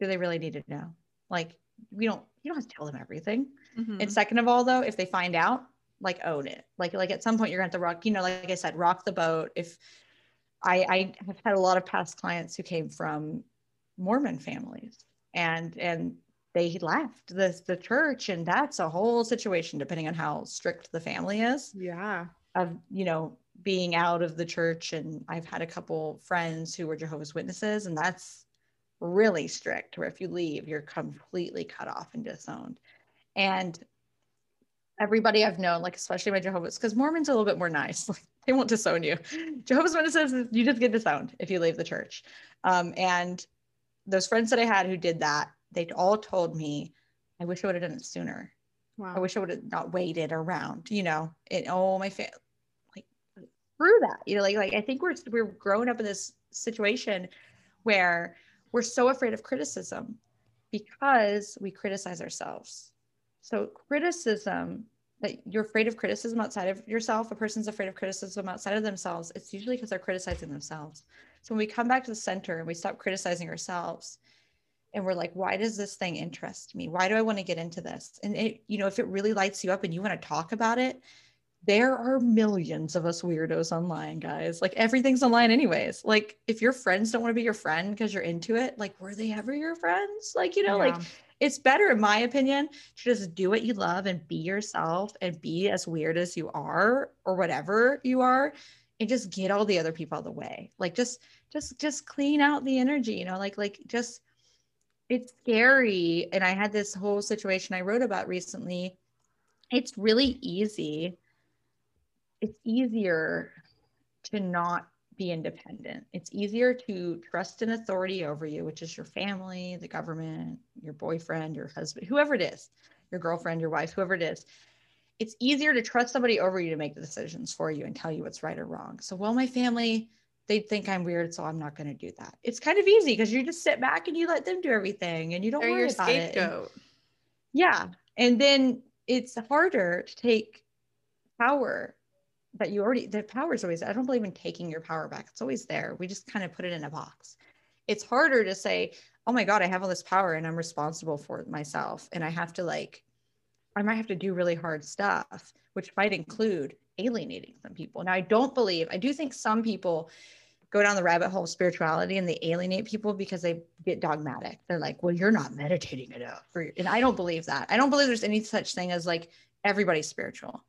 Do they really need to know? Like, we don't you don't have to tell them everything Mm-hmm. And second of all, though, if they find out, like own it. Like like at some point you're going to have to rock. You know, like I said, rock the boat. If I I have had a lot of past clients who came from Mormon families, and and they left the the church, and that's a whole situation depending on how strict the family is. Yeah. Of you know being out of the church, and I've had a couple friends who were Jehovah's Witnesses, and that's really strict. Where if you leave, you're completely cut off and disowned. And everybody I've known, like especially my Jehovah's, because Mormons are a little bit more nice. [laughs] Like they won't disown you. Jehovah's Witnesses, you just get disowned if you leave the church. Um, and those friends that I had who did that, they all told me, I wish I would have done it sooner. Wow. I wish I would have not waited around, you know, it, oh, my family, like through that, you know, like, like I think we're, we're growing up in this situation where we're so afraid of criticism because we criticize ourselves so criticism that you're afraid of criticism outside of yourself, a person's afraid of criticism outside of themselves, it's usually because they're criticizing themselves. So when we come back to the center and we stop criticizing ourselves and we're like, why does this thing interest me? Why do I want to get into this? And it, you know, if it really lights you up and you want to talk about it, there are millions of us weirdos online, guys. Like everything's online, anyways. Like if your friends don't want to be your friend because you're into it, like were they ever your friends? Like, you know, yeah. like it's better in my opinion to just do what you love and be yourself and be as weird as you are or whatever you are and just get all the other people out of the way. Like just just just clean out the energy you know like like just it's scary. And i had this whole situation i wrote about recently. It's really easy. It's easier to not be independent. It's easier to trust an authority over you, which is your family, the government, your boyfriend, your husband, whoever it is, your girlfriend, your wife, whoever it is. It's easier to trust somebody over you to make the decisions for you and tell you what's right or wrong. So, well, my family, they think I'm weird, so I'm not going to do that. It's kind of easy because you just sit back and you let them do everything and you don't They're worry about scapegoat. it. And, yeah. And then it's harder to take power that you already the power is always i don't believe in taking your power back. It's always there. We just kind of put it in a box. It's harder to say oh my god i have all this power and i'm responsible for myself and i have to like i might have to do really hard stuff which might include alienating some people. Now i don't believe i do think some people go down the rabbit hole of spirituality and they alienate people because they get dogmatic. They're like well you're not meditating enough and i don't believe that. I don't believe there's any such thing as like everybody's spiritual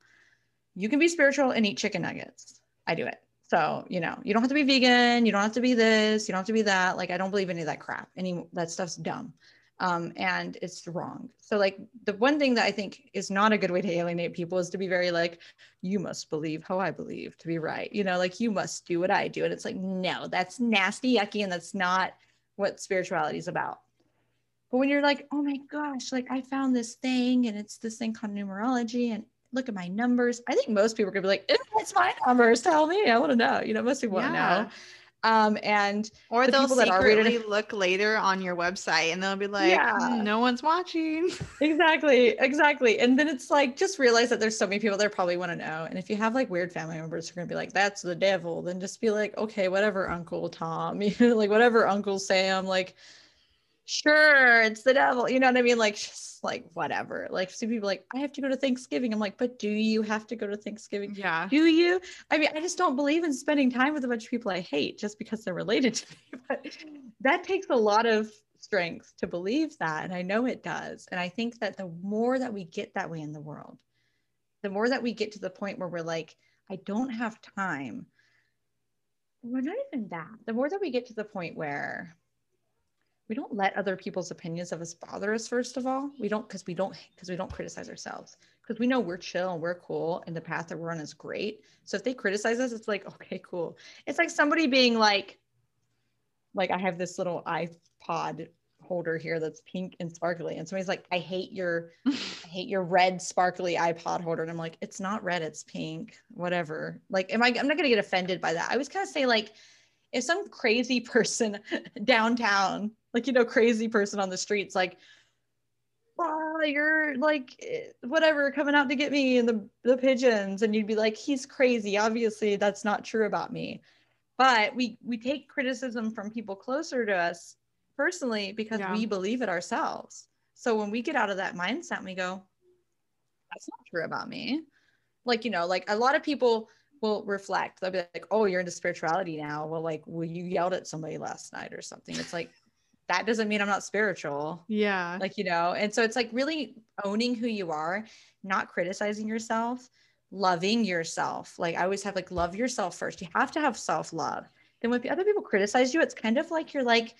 you can be spiritual and eat chicken nuggets. I do it. So, you know, you don't have to be vegan. You don't have to be this. You don't have to be that. Like, I don't believe any of that crap. Any that stuff's dumb. Um, and it's wrong. So, like, the one thing that I think is not a good way to alienate people is to be very like, you must believe how I believe to be right. You know, like, you must do what I do. And it's like, no, that's nasty, yucky, and that's not what spirituality is about. But when you're like, oh my gosh, like, I found this thing and it's this thing called numerology and look at my numbers. I think most people are gonna be like, it's my numbers. Tell me. I want to know. You know, most people want to know. Um, and or the they'll secretly look later on your website and they'll be like, yeah. Mm, no one's watching. [laughs] exactly, exactly. And then it's like just realize that there's so many people that probably want to know. And if you have like weird family members who are gonna be like, that's the devil, then just be like, okay, whatever, Uncle Tom, [laughs] you know, like whatever Uncle Sam, like sure, it's the devil. You know what I mean? Like, just like whatever. Like, some people like, I have to go to Thanksgiving. I'm like, but do you have to go to Thanksgiving? Yeah. Do you? I mean, I just don't believe in spending time with a bunch of people I hate just because they're related to me. But that takes a lot of strength to believe that. And I know it does. And I think that the more that we get that way in the world, the more that we get to the point where we're like, I don't have time. We're not even that. The more that we get to the point where we don't let other people's opinions of us bother us first of all we don't because we don't because we don't criticize ourselves because we know we're chill and we're cool and the path that we're on is great. So if they criticize us, it's like, okay, cool. It's like somebody being like, like I have this little iPod holder here that's pink and sparkly. And somebody's like, I hate your, I hate your red sparkly iPod holder. And I'm like, it's not red, it's pink, whatever. Like, am I, I'm not going to get offended by that. I always kind of say like, if some crazy person [laughs] downtown, like, you know, crazy person on the streets, like, oh, you're like eh, whatever coming out to get me and the, the pigeons and you'd be like he's crazy. Obviously that's not true about me. But we we take criticism from people closer to us personally because yeah. we believe it ourselves. So when we get out of that mindset we go that's not true about me like you know like a lot of people will reflect they'll be like oh you're into spirituality now well like well you yelled at somebody last night or something it's like [laughs] that doesn't mean I'm not spiritual. Yeah. Like, you know, and so it's like really owning who you are, not criticizing yourself, loving yourself. Like, I always have like, love yourself first. You have to have self love. Then when other people criticize you, it's kind of like you're like,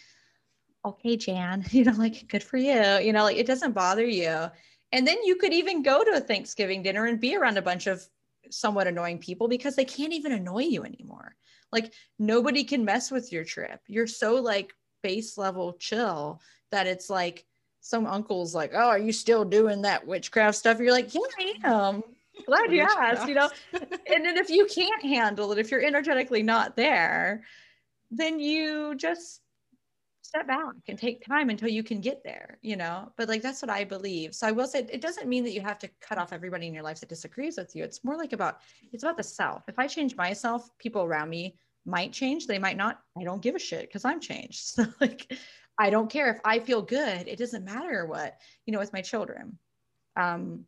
okay, Jan, [laughs] you know, like, good for you. You know, like it doesn't bother you. And then you could even go to a Thanksgiving dinner and be around a bunch of somewhat annoying people because they can't even annoy you anymore. Like nobody can mess with your trip. You're so like base level chill that it's like some uncle's like, Oh, are you still doing that witchcraft stuff? You're like, Yeah, I am. [laughs] Glad you asked, you know. and then if you can't handle it, if you're energetically not there, then you just step back and take time until you can get there, you know. But like that's what I believe. So I will say it doesn't mean that you have to cut off everybody in your life that disagrees with you. It's more like about it's about the self. If I change myself, people around me might change they might not i don't give a shit because i'm changed [laughs] so like i don't care if i feel good it doesn't matter what you know with my children um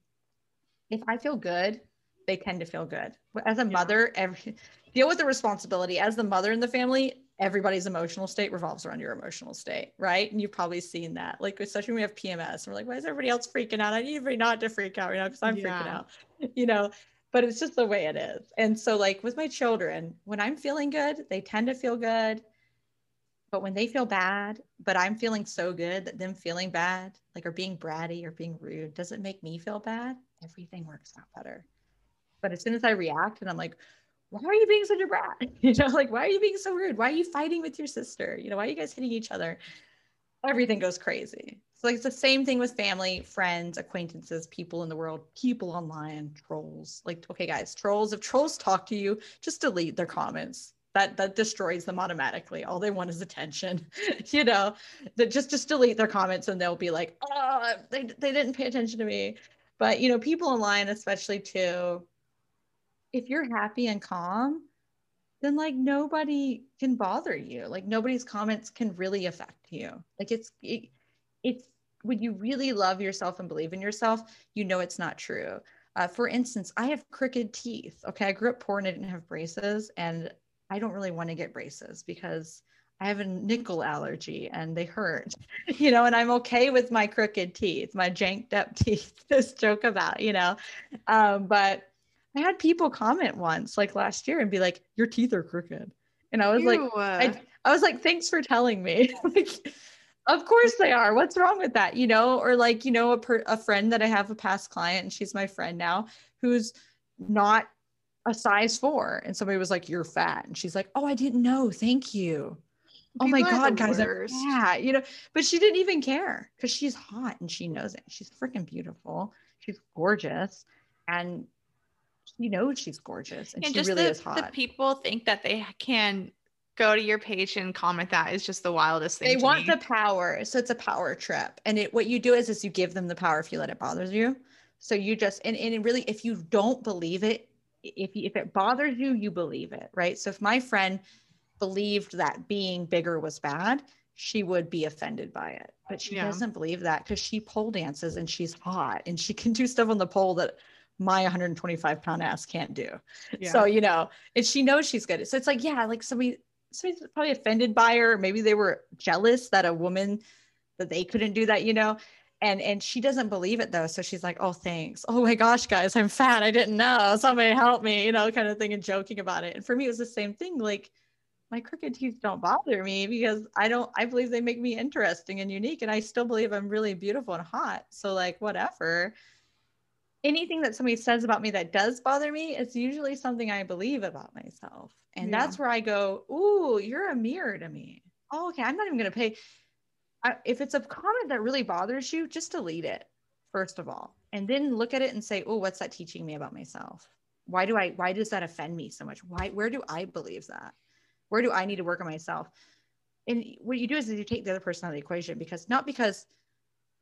if i feel good they tend to feel good as a mother every deal with the responsibility as the mother in the family everybody's emotional state revolves around your emotional state right and you've probably seen that like especially when we have pms and we're like why is everybody else freaking out i need everybody not to freak out you know because i'm yeah. freaking out [laughs] you know but it's just the way it is. And so, like with my children, when I'm feeling good, they tend to feel good. But when they feel bad, but I'm feeling so good that them feeling bad, like or being bratty or being rude, doesn't make me feel bad, everything works out better. But as soon as I react and I'm like, why are you being such a brat? [laughs] You know, like, why are you being so rude? Why are you fighting with your sister? You know, why are you guys hitting each other? Everything goes crazy. So like it's the same thing with family, friends, acquaintances, people in the world, people online, trolls. Like, okay, guys, trolls, if trolls talk to you, just delete their comments. That that destroys them automatically. All they want is attention. [laughs] you know, that just just delete their comments and they'll be like, oh, they, they didn't pay attention to me. But you know, people online, especially too, if you're happy and calm, then like nobody can bother you. Like nobody's comments can really affect you. Like it's it, it's when you really love yourself and believe in yourself, you know it's not true. Uh, for instance, I have crooked teeth. Okay, I grew up poor and I didn't have braces, and I don't really want to get braces because I have a nickel allergy and they hurt, [laughs] you know, and I'm okay with my crooked teeth, my janked up [laughs] teeth, this joke about, you know. Um, but I had people comment once, like last year, and be like, Your teeth are crooked. And I was Ew. like, I, I was like, Thanks for telling me. [laughs] like, of course they are. What's wrong with that? You know, or like, you know, a, per- a friend that I have a past client and she's my friend now who's not a size four. And somebody was like, You're fat. And she's like, Oh, I didn't know. Thank you. People oh my God, guys, yeah, you know, but she didn't even care because she's hot and she knows it. She's freaking beautiful. She's gorgeous. And she knows she's gorgeous and, and she really the, is hot. The people think that they can go to your page and comment that is just the wildest thing. They want me. the power. So it's a power trip. And it what you do is is you give them the power if you let it bother you. So you just and, and really if you don't believe it, if if it bothers you, you believe it, right? So if my friend believed that being bigger was bad, she would be offended by it. But she yeah. doesn't believe that because she pole dances and she's hot and she can do stuff on the pole that my 125 pound ass can't do. Yeah. So, you know, and she knows she's good. So it's like, yeah, like somebody somebody's probably offended by her. Maybe they were jealous that a woman that they couldn't do that, you know. And and she doesn't believe it though. So she's like, oh thanks. Oh my gosh, guys, I'm fat. I didn't know. Somebody help me, you know, kind of thing, and joking about it. And for me, it was the same thing. Like my crooked teeth don't bother me because I don't I believe they make me interesting and unique. And I still believe I'm really beautiful and hot. So like whatever anything that somebody says about me that does bother me, it's usually something I believe about myself. And yeah. that's where I go, Ooh, you're a mirror to me. Oh, okay. I'm not even going to pay. I, if it's a comment that really bothers you, just delete it, first of all. And then look at it and say, Oh, what's that teaching me about myself? Why do I, why does that offend me so much? Why, where do I believe that? Where do I need to work on myself? And what you do is you take the other person out of the equation because not because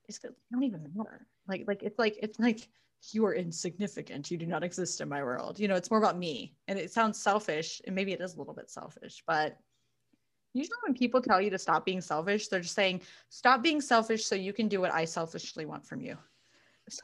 it's you don't even matter. Like, like it's like, it's like, you are insignificant. You do not exist in my world. You know, it's more about me. And it sounds selfish, and maybe it is a little bit selfish, but usually when people tell you to stop being selfish, they're just saying, stop being selfish so you can do what I selfishly want from you.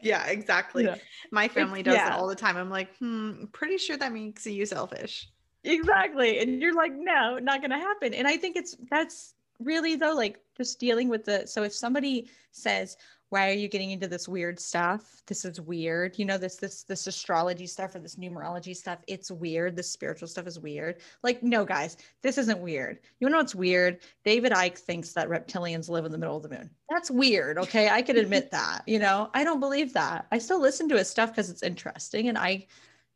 Yeah, exactly. Yeah. My family does yeah. it all the time. I'm like, hmm, pretty sure that makes you selfish. Exactly. And you're like, no, not going to happen. And I think it's that's really though, like just dealing with the so if somebody says, why are you getting into this weird stuff? This is weird. You know this this this astrology stuff or this numerology stuff it's weird. This spiritual stuff is weird. Like no guys this isn't weird. You know what's weird? David Icke thinks that reptilians live in the middle of the moon. That's weird okay? I can admit [laughs] that you know? I don't believe that. I still listen to his stuff because it's interesting and i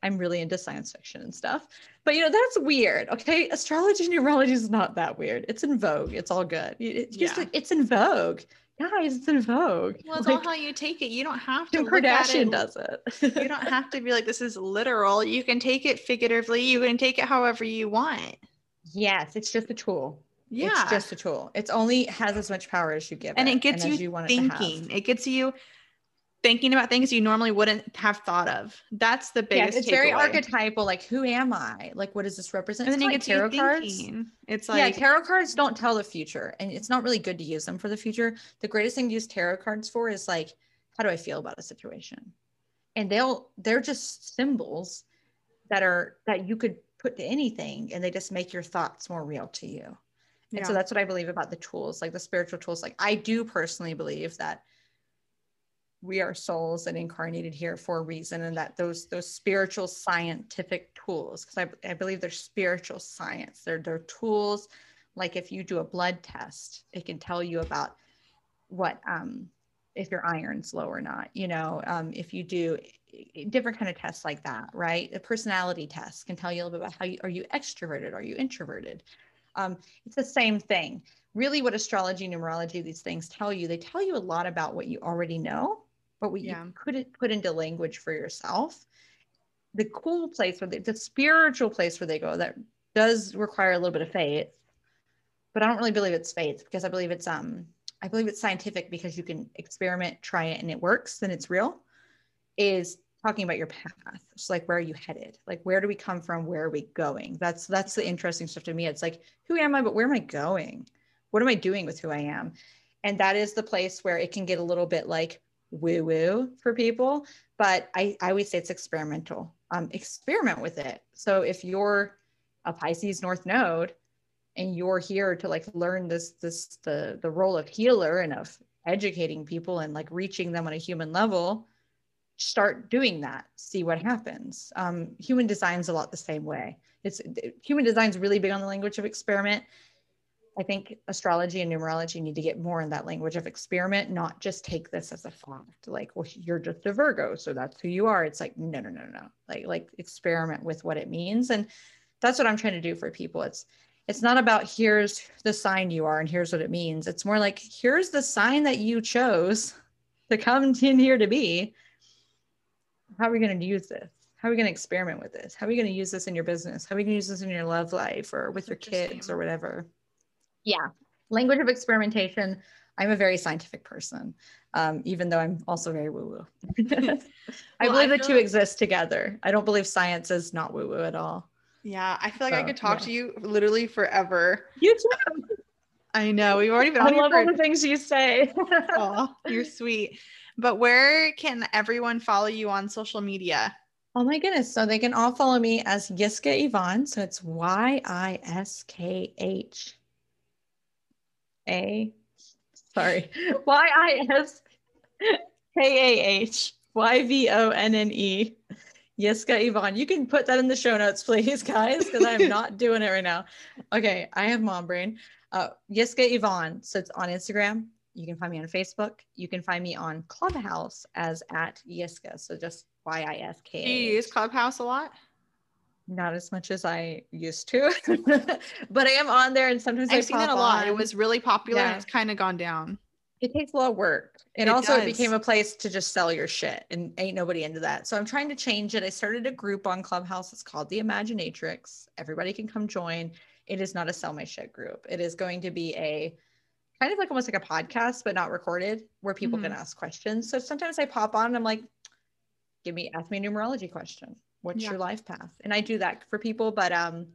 i'm really into science fiction and stuff. But you know that's weird okay? Astrology and numerology is not that weird. It's in vogue. It's all good. It's just yeah. it's in vogue guys, it's in vogue. Well, it's like, all how you take it. You don't have to. Kim Kardashian it. does it. [laughs] you don't have to be like, this is literal. You can take it figuratively. You can take it however you want. Yes, it's just a tool. Yeah, it's just a tool. It's only has as much power as you give it. and it, it gets and you, you thinking. It, it gets you thinking about things you normally wouldn't have thought of. That's the biggest. Yeah, it's very archetypal. Like, who am I? Like, what does this represent? And then you get tarot cards. It's like yeah, tarot cards don't tell the future, and it's not really good to use them for the future. The greatest thing to use tarot cards for is like, how do I feel about a situation? And they'll they're just symbols that are that you could put to anything, and they just make your thoughts more real to you. And yeah. so that's what I believe about the tools, like the spiritual tools. Like I do personally believe that we are souls and incarnated here for a reason and that those those spiritual scientific tools because I, I believe they're spiritual science. They're they're tools like if you do a blood test it can tell you about what um if your iron's low or not you know um, if you do different kind of tests like that right? A personality test can tell you a little bit about how you are you extroverted are you introverted? Um, it's the same thing. Really what astrology numerology these things tell you they tell you a lot about what you already know but what yeah. you couldn't put into language for yourself. The cool place where they, the spiritual place where they go that does require a little bit of faith, but I don't really believe it's faith because I believe it's um I believe it's scientific because you can experiment, try it, and it works, then it's real. Is talking about your path. It's like where are you headed? Like where do we come from? Where are we going? That's that's the interesting stuff to me. It's like who am I, but where am I going? What am I doing with who I am? And that is the place where it can get a little bit like woo woo for people, but I, I always say it's experimental. Um, experiment with it. So if you're a Pisces North Node and you're here to like learn this this the the role of healer and of educating people and like reaching them on a human level, start doing that. See what happens. Um, human design's a lot the same way. It's human design's really big on the language of experiment I think astrology and numerology need to get more in that language of experiment, not just take this as a fact. Like, well, you're just a Virgo, so that's who you are. It's like, no, no, no, no. Like, like experiment with what it means. And that's what I'm trying to do for people. It's it's not about here's the sign you are and here's what it means. It's more like here's the sign that you chose [laughs] to come [laughs] in here to be. How are we going to use this? How are we going to experiment with this? How are we going to use this in your business? How are we going to use this in your love life or with your kids or whatever? Yeah. Language of experimentation. I'm a very scientific person um, even though i'm also very woo [laughs] woo i believe I the two like- exist together. I don't believe science is not woo woo at all. Yeah i feel like so, i could talk yeah. to you literally forever. You too. [laughs] I know we've already been i love all the things you say. [laughs] Oh you're sweet. But where can everyone follow you on social media? Oh my goodness. So they can all follow me as Yiskah Yvonne. So it's Y I S K H a, sorry, Y I S K A H Y V O N N E. Yiskah Yvonne. You can put that in the show notes, please, guys, because I'm not [laughs] doing it right now. Okay, I have mom brain. Uh, Yiskah Yvonne. So it's on Instagram. You can find me on Facebook. You can find me on Clubhouse as at Yiskah. So just Y I S K. Do you use Clubhouse a lot? Not as much as I used to, [laughs] but I am on there, and sometimes I've seen that a lot. On. It was really popular, yeah. and it's kind of gone down. It takes a lot of work. And it also does. it became a place to just sell your shit and ain't nobody into that. So I'm trying to change it. I started a group on Clubhouse. It's called the Imaginatrix. Everybody can come join. It is not a sell my shit group. It is going to be a kind of like almost like a podcast, but not recorded, where people mm-hmm. can ask questions. So sometimes I pop on and I'm like, give me ask me a numerology question. What's yeah. your life path? And I do that for people, but um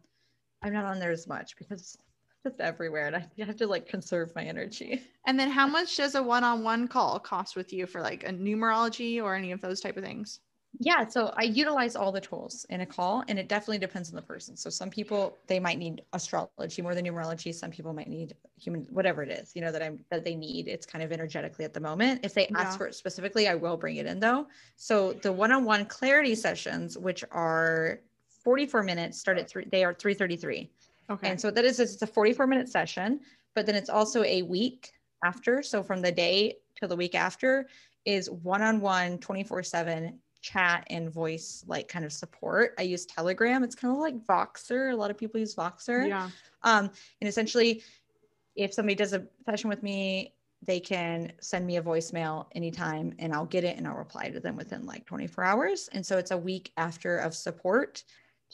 I'm not on there as much because just everywhere and I [laughs] have to like conserve my energy. And then how much does a one-on-one call cost with you for like a numerology or any of those type of things? Yeah, so I utilize all the tools in a call and it definitely depends on the person. So some people they might need astrology more than numerology, some people might need human whatever it is, you know that I'm that they need. It's kind of energetically at the moment. If they ask yeah. for it specifically, I will bring it in though. So the one-on-one clarity sessions which are 44 minutes start at 3 they are 333. Okay. And so that is it's a 44 minute session, but then it's also a week after. So from the day till the week after is one-on-one 24/7 chat and voice like kind of support. I use Telegram. It's kind of like Voxer. A lot of people use Voxer. Yeah. Um, and essentially if somebody does a session with me, they can send me a voicemail anytime and I'll get it and I'll reply to them within like 24 hours. And so it's a week after of support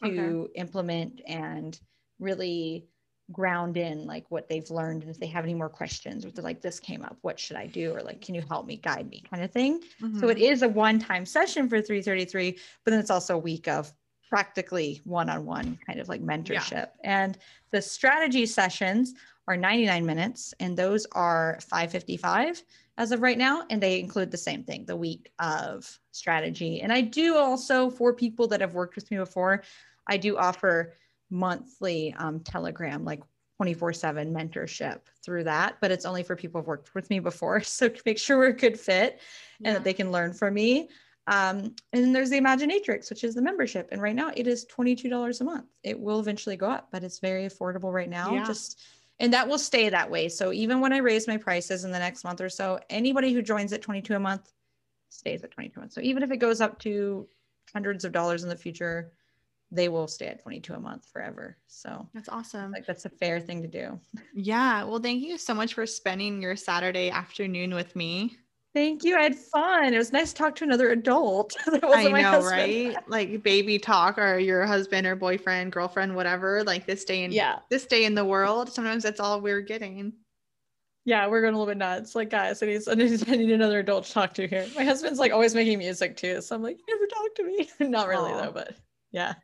to okay. implement and really ground in like what they've learned and if they have any more questions or they're like this came up what should i do? or like can you help me guide me? kind of thing. Mm-hmm. so it is a one-time session for 333 but then it's also a week of practically one-on-one kind of like mentorship. Yeah. and the strategy sessions are 99 minutes and those are 555 as of right now and they include the same thing the week of strategy. And i do also for people that have worked with me before i do offer monthly um, telegram like 24 7 mentorship through that but it's only for people who've worked with me before [laughs] so make sure we're a good fit and yeah. that they can learn from me um, and then there's the imaginatrix which is the membership and right now it is $22 a month it will eventually go up but it's very affordable right now yeah. just and that will stay that way so even when i raise my prices in the next month or so anybody who joins at 22 a month stays at 22 a month so even if it goes up to hundreds of dollars in the future they will stay at 22 a month forever. So that's awesome. Like that's a fair thing to do. Yeah. Well, thank you so much for spending your Saturday afternoon with me. Thank you. I had fun. It was nice to talk to another adult. [laughs] I know, right? Like baby talk or your husband or boyfriend, girlfriend, whatever. Like this day in yeah. this day in the world. Sometimes that's all we're getting. Yeah, we're going a little bit nuts. Like, guys, I need, I need another adult to talk to here. My husband's like always making music too. So I'm like, you never talk to me. [laughs] Not really Aww. though, but yeah.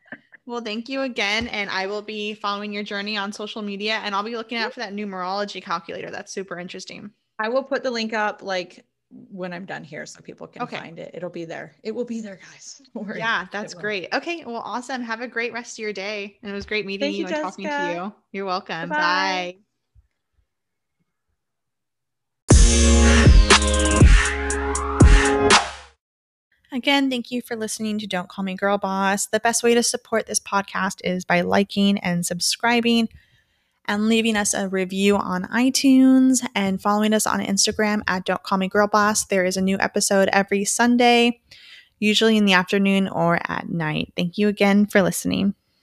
Well, thank you again. And I will be following your journey on social media and I'll be looking out for that numerology calculator. That's super interesting. I will put the link up like when I'm done here so people can okay. find it. It'll be there. It will be there, guys. [laughs] Yeah, that's great. Okay. Well, awesome. Have a great rest of your day. And it was great meeting you, you, and talking to you. You're welcome. Bye. Again, thank you for listening to Don't Call Me Girl Boss. The best way to support this podcast is by liking and subscribing and leaving us a review on iTunes and following us on Instagram at Don't Call Me Girl Boss. There is a new episode every Sunday, usually in the afternoon or at night. Thank you again for listening.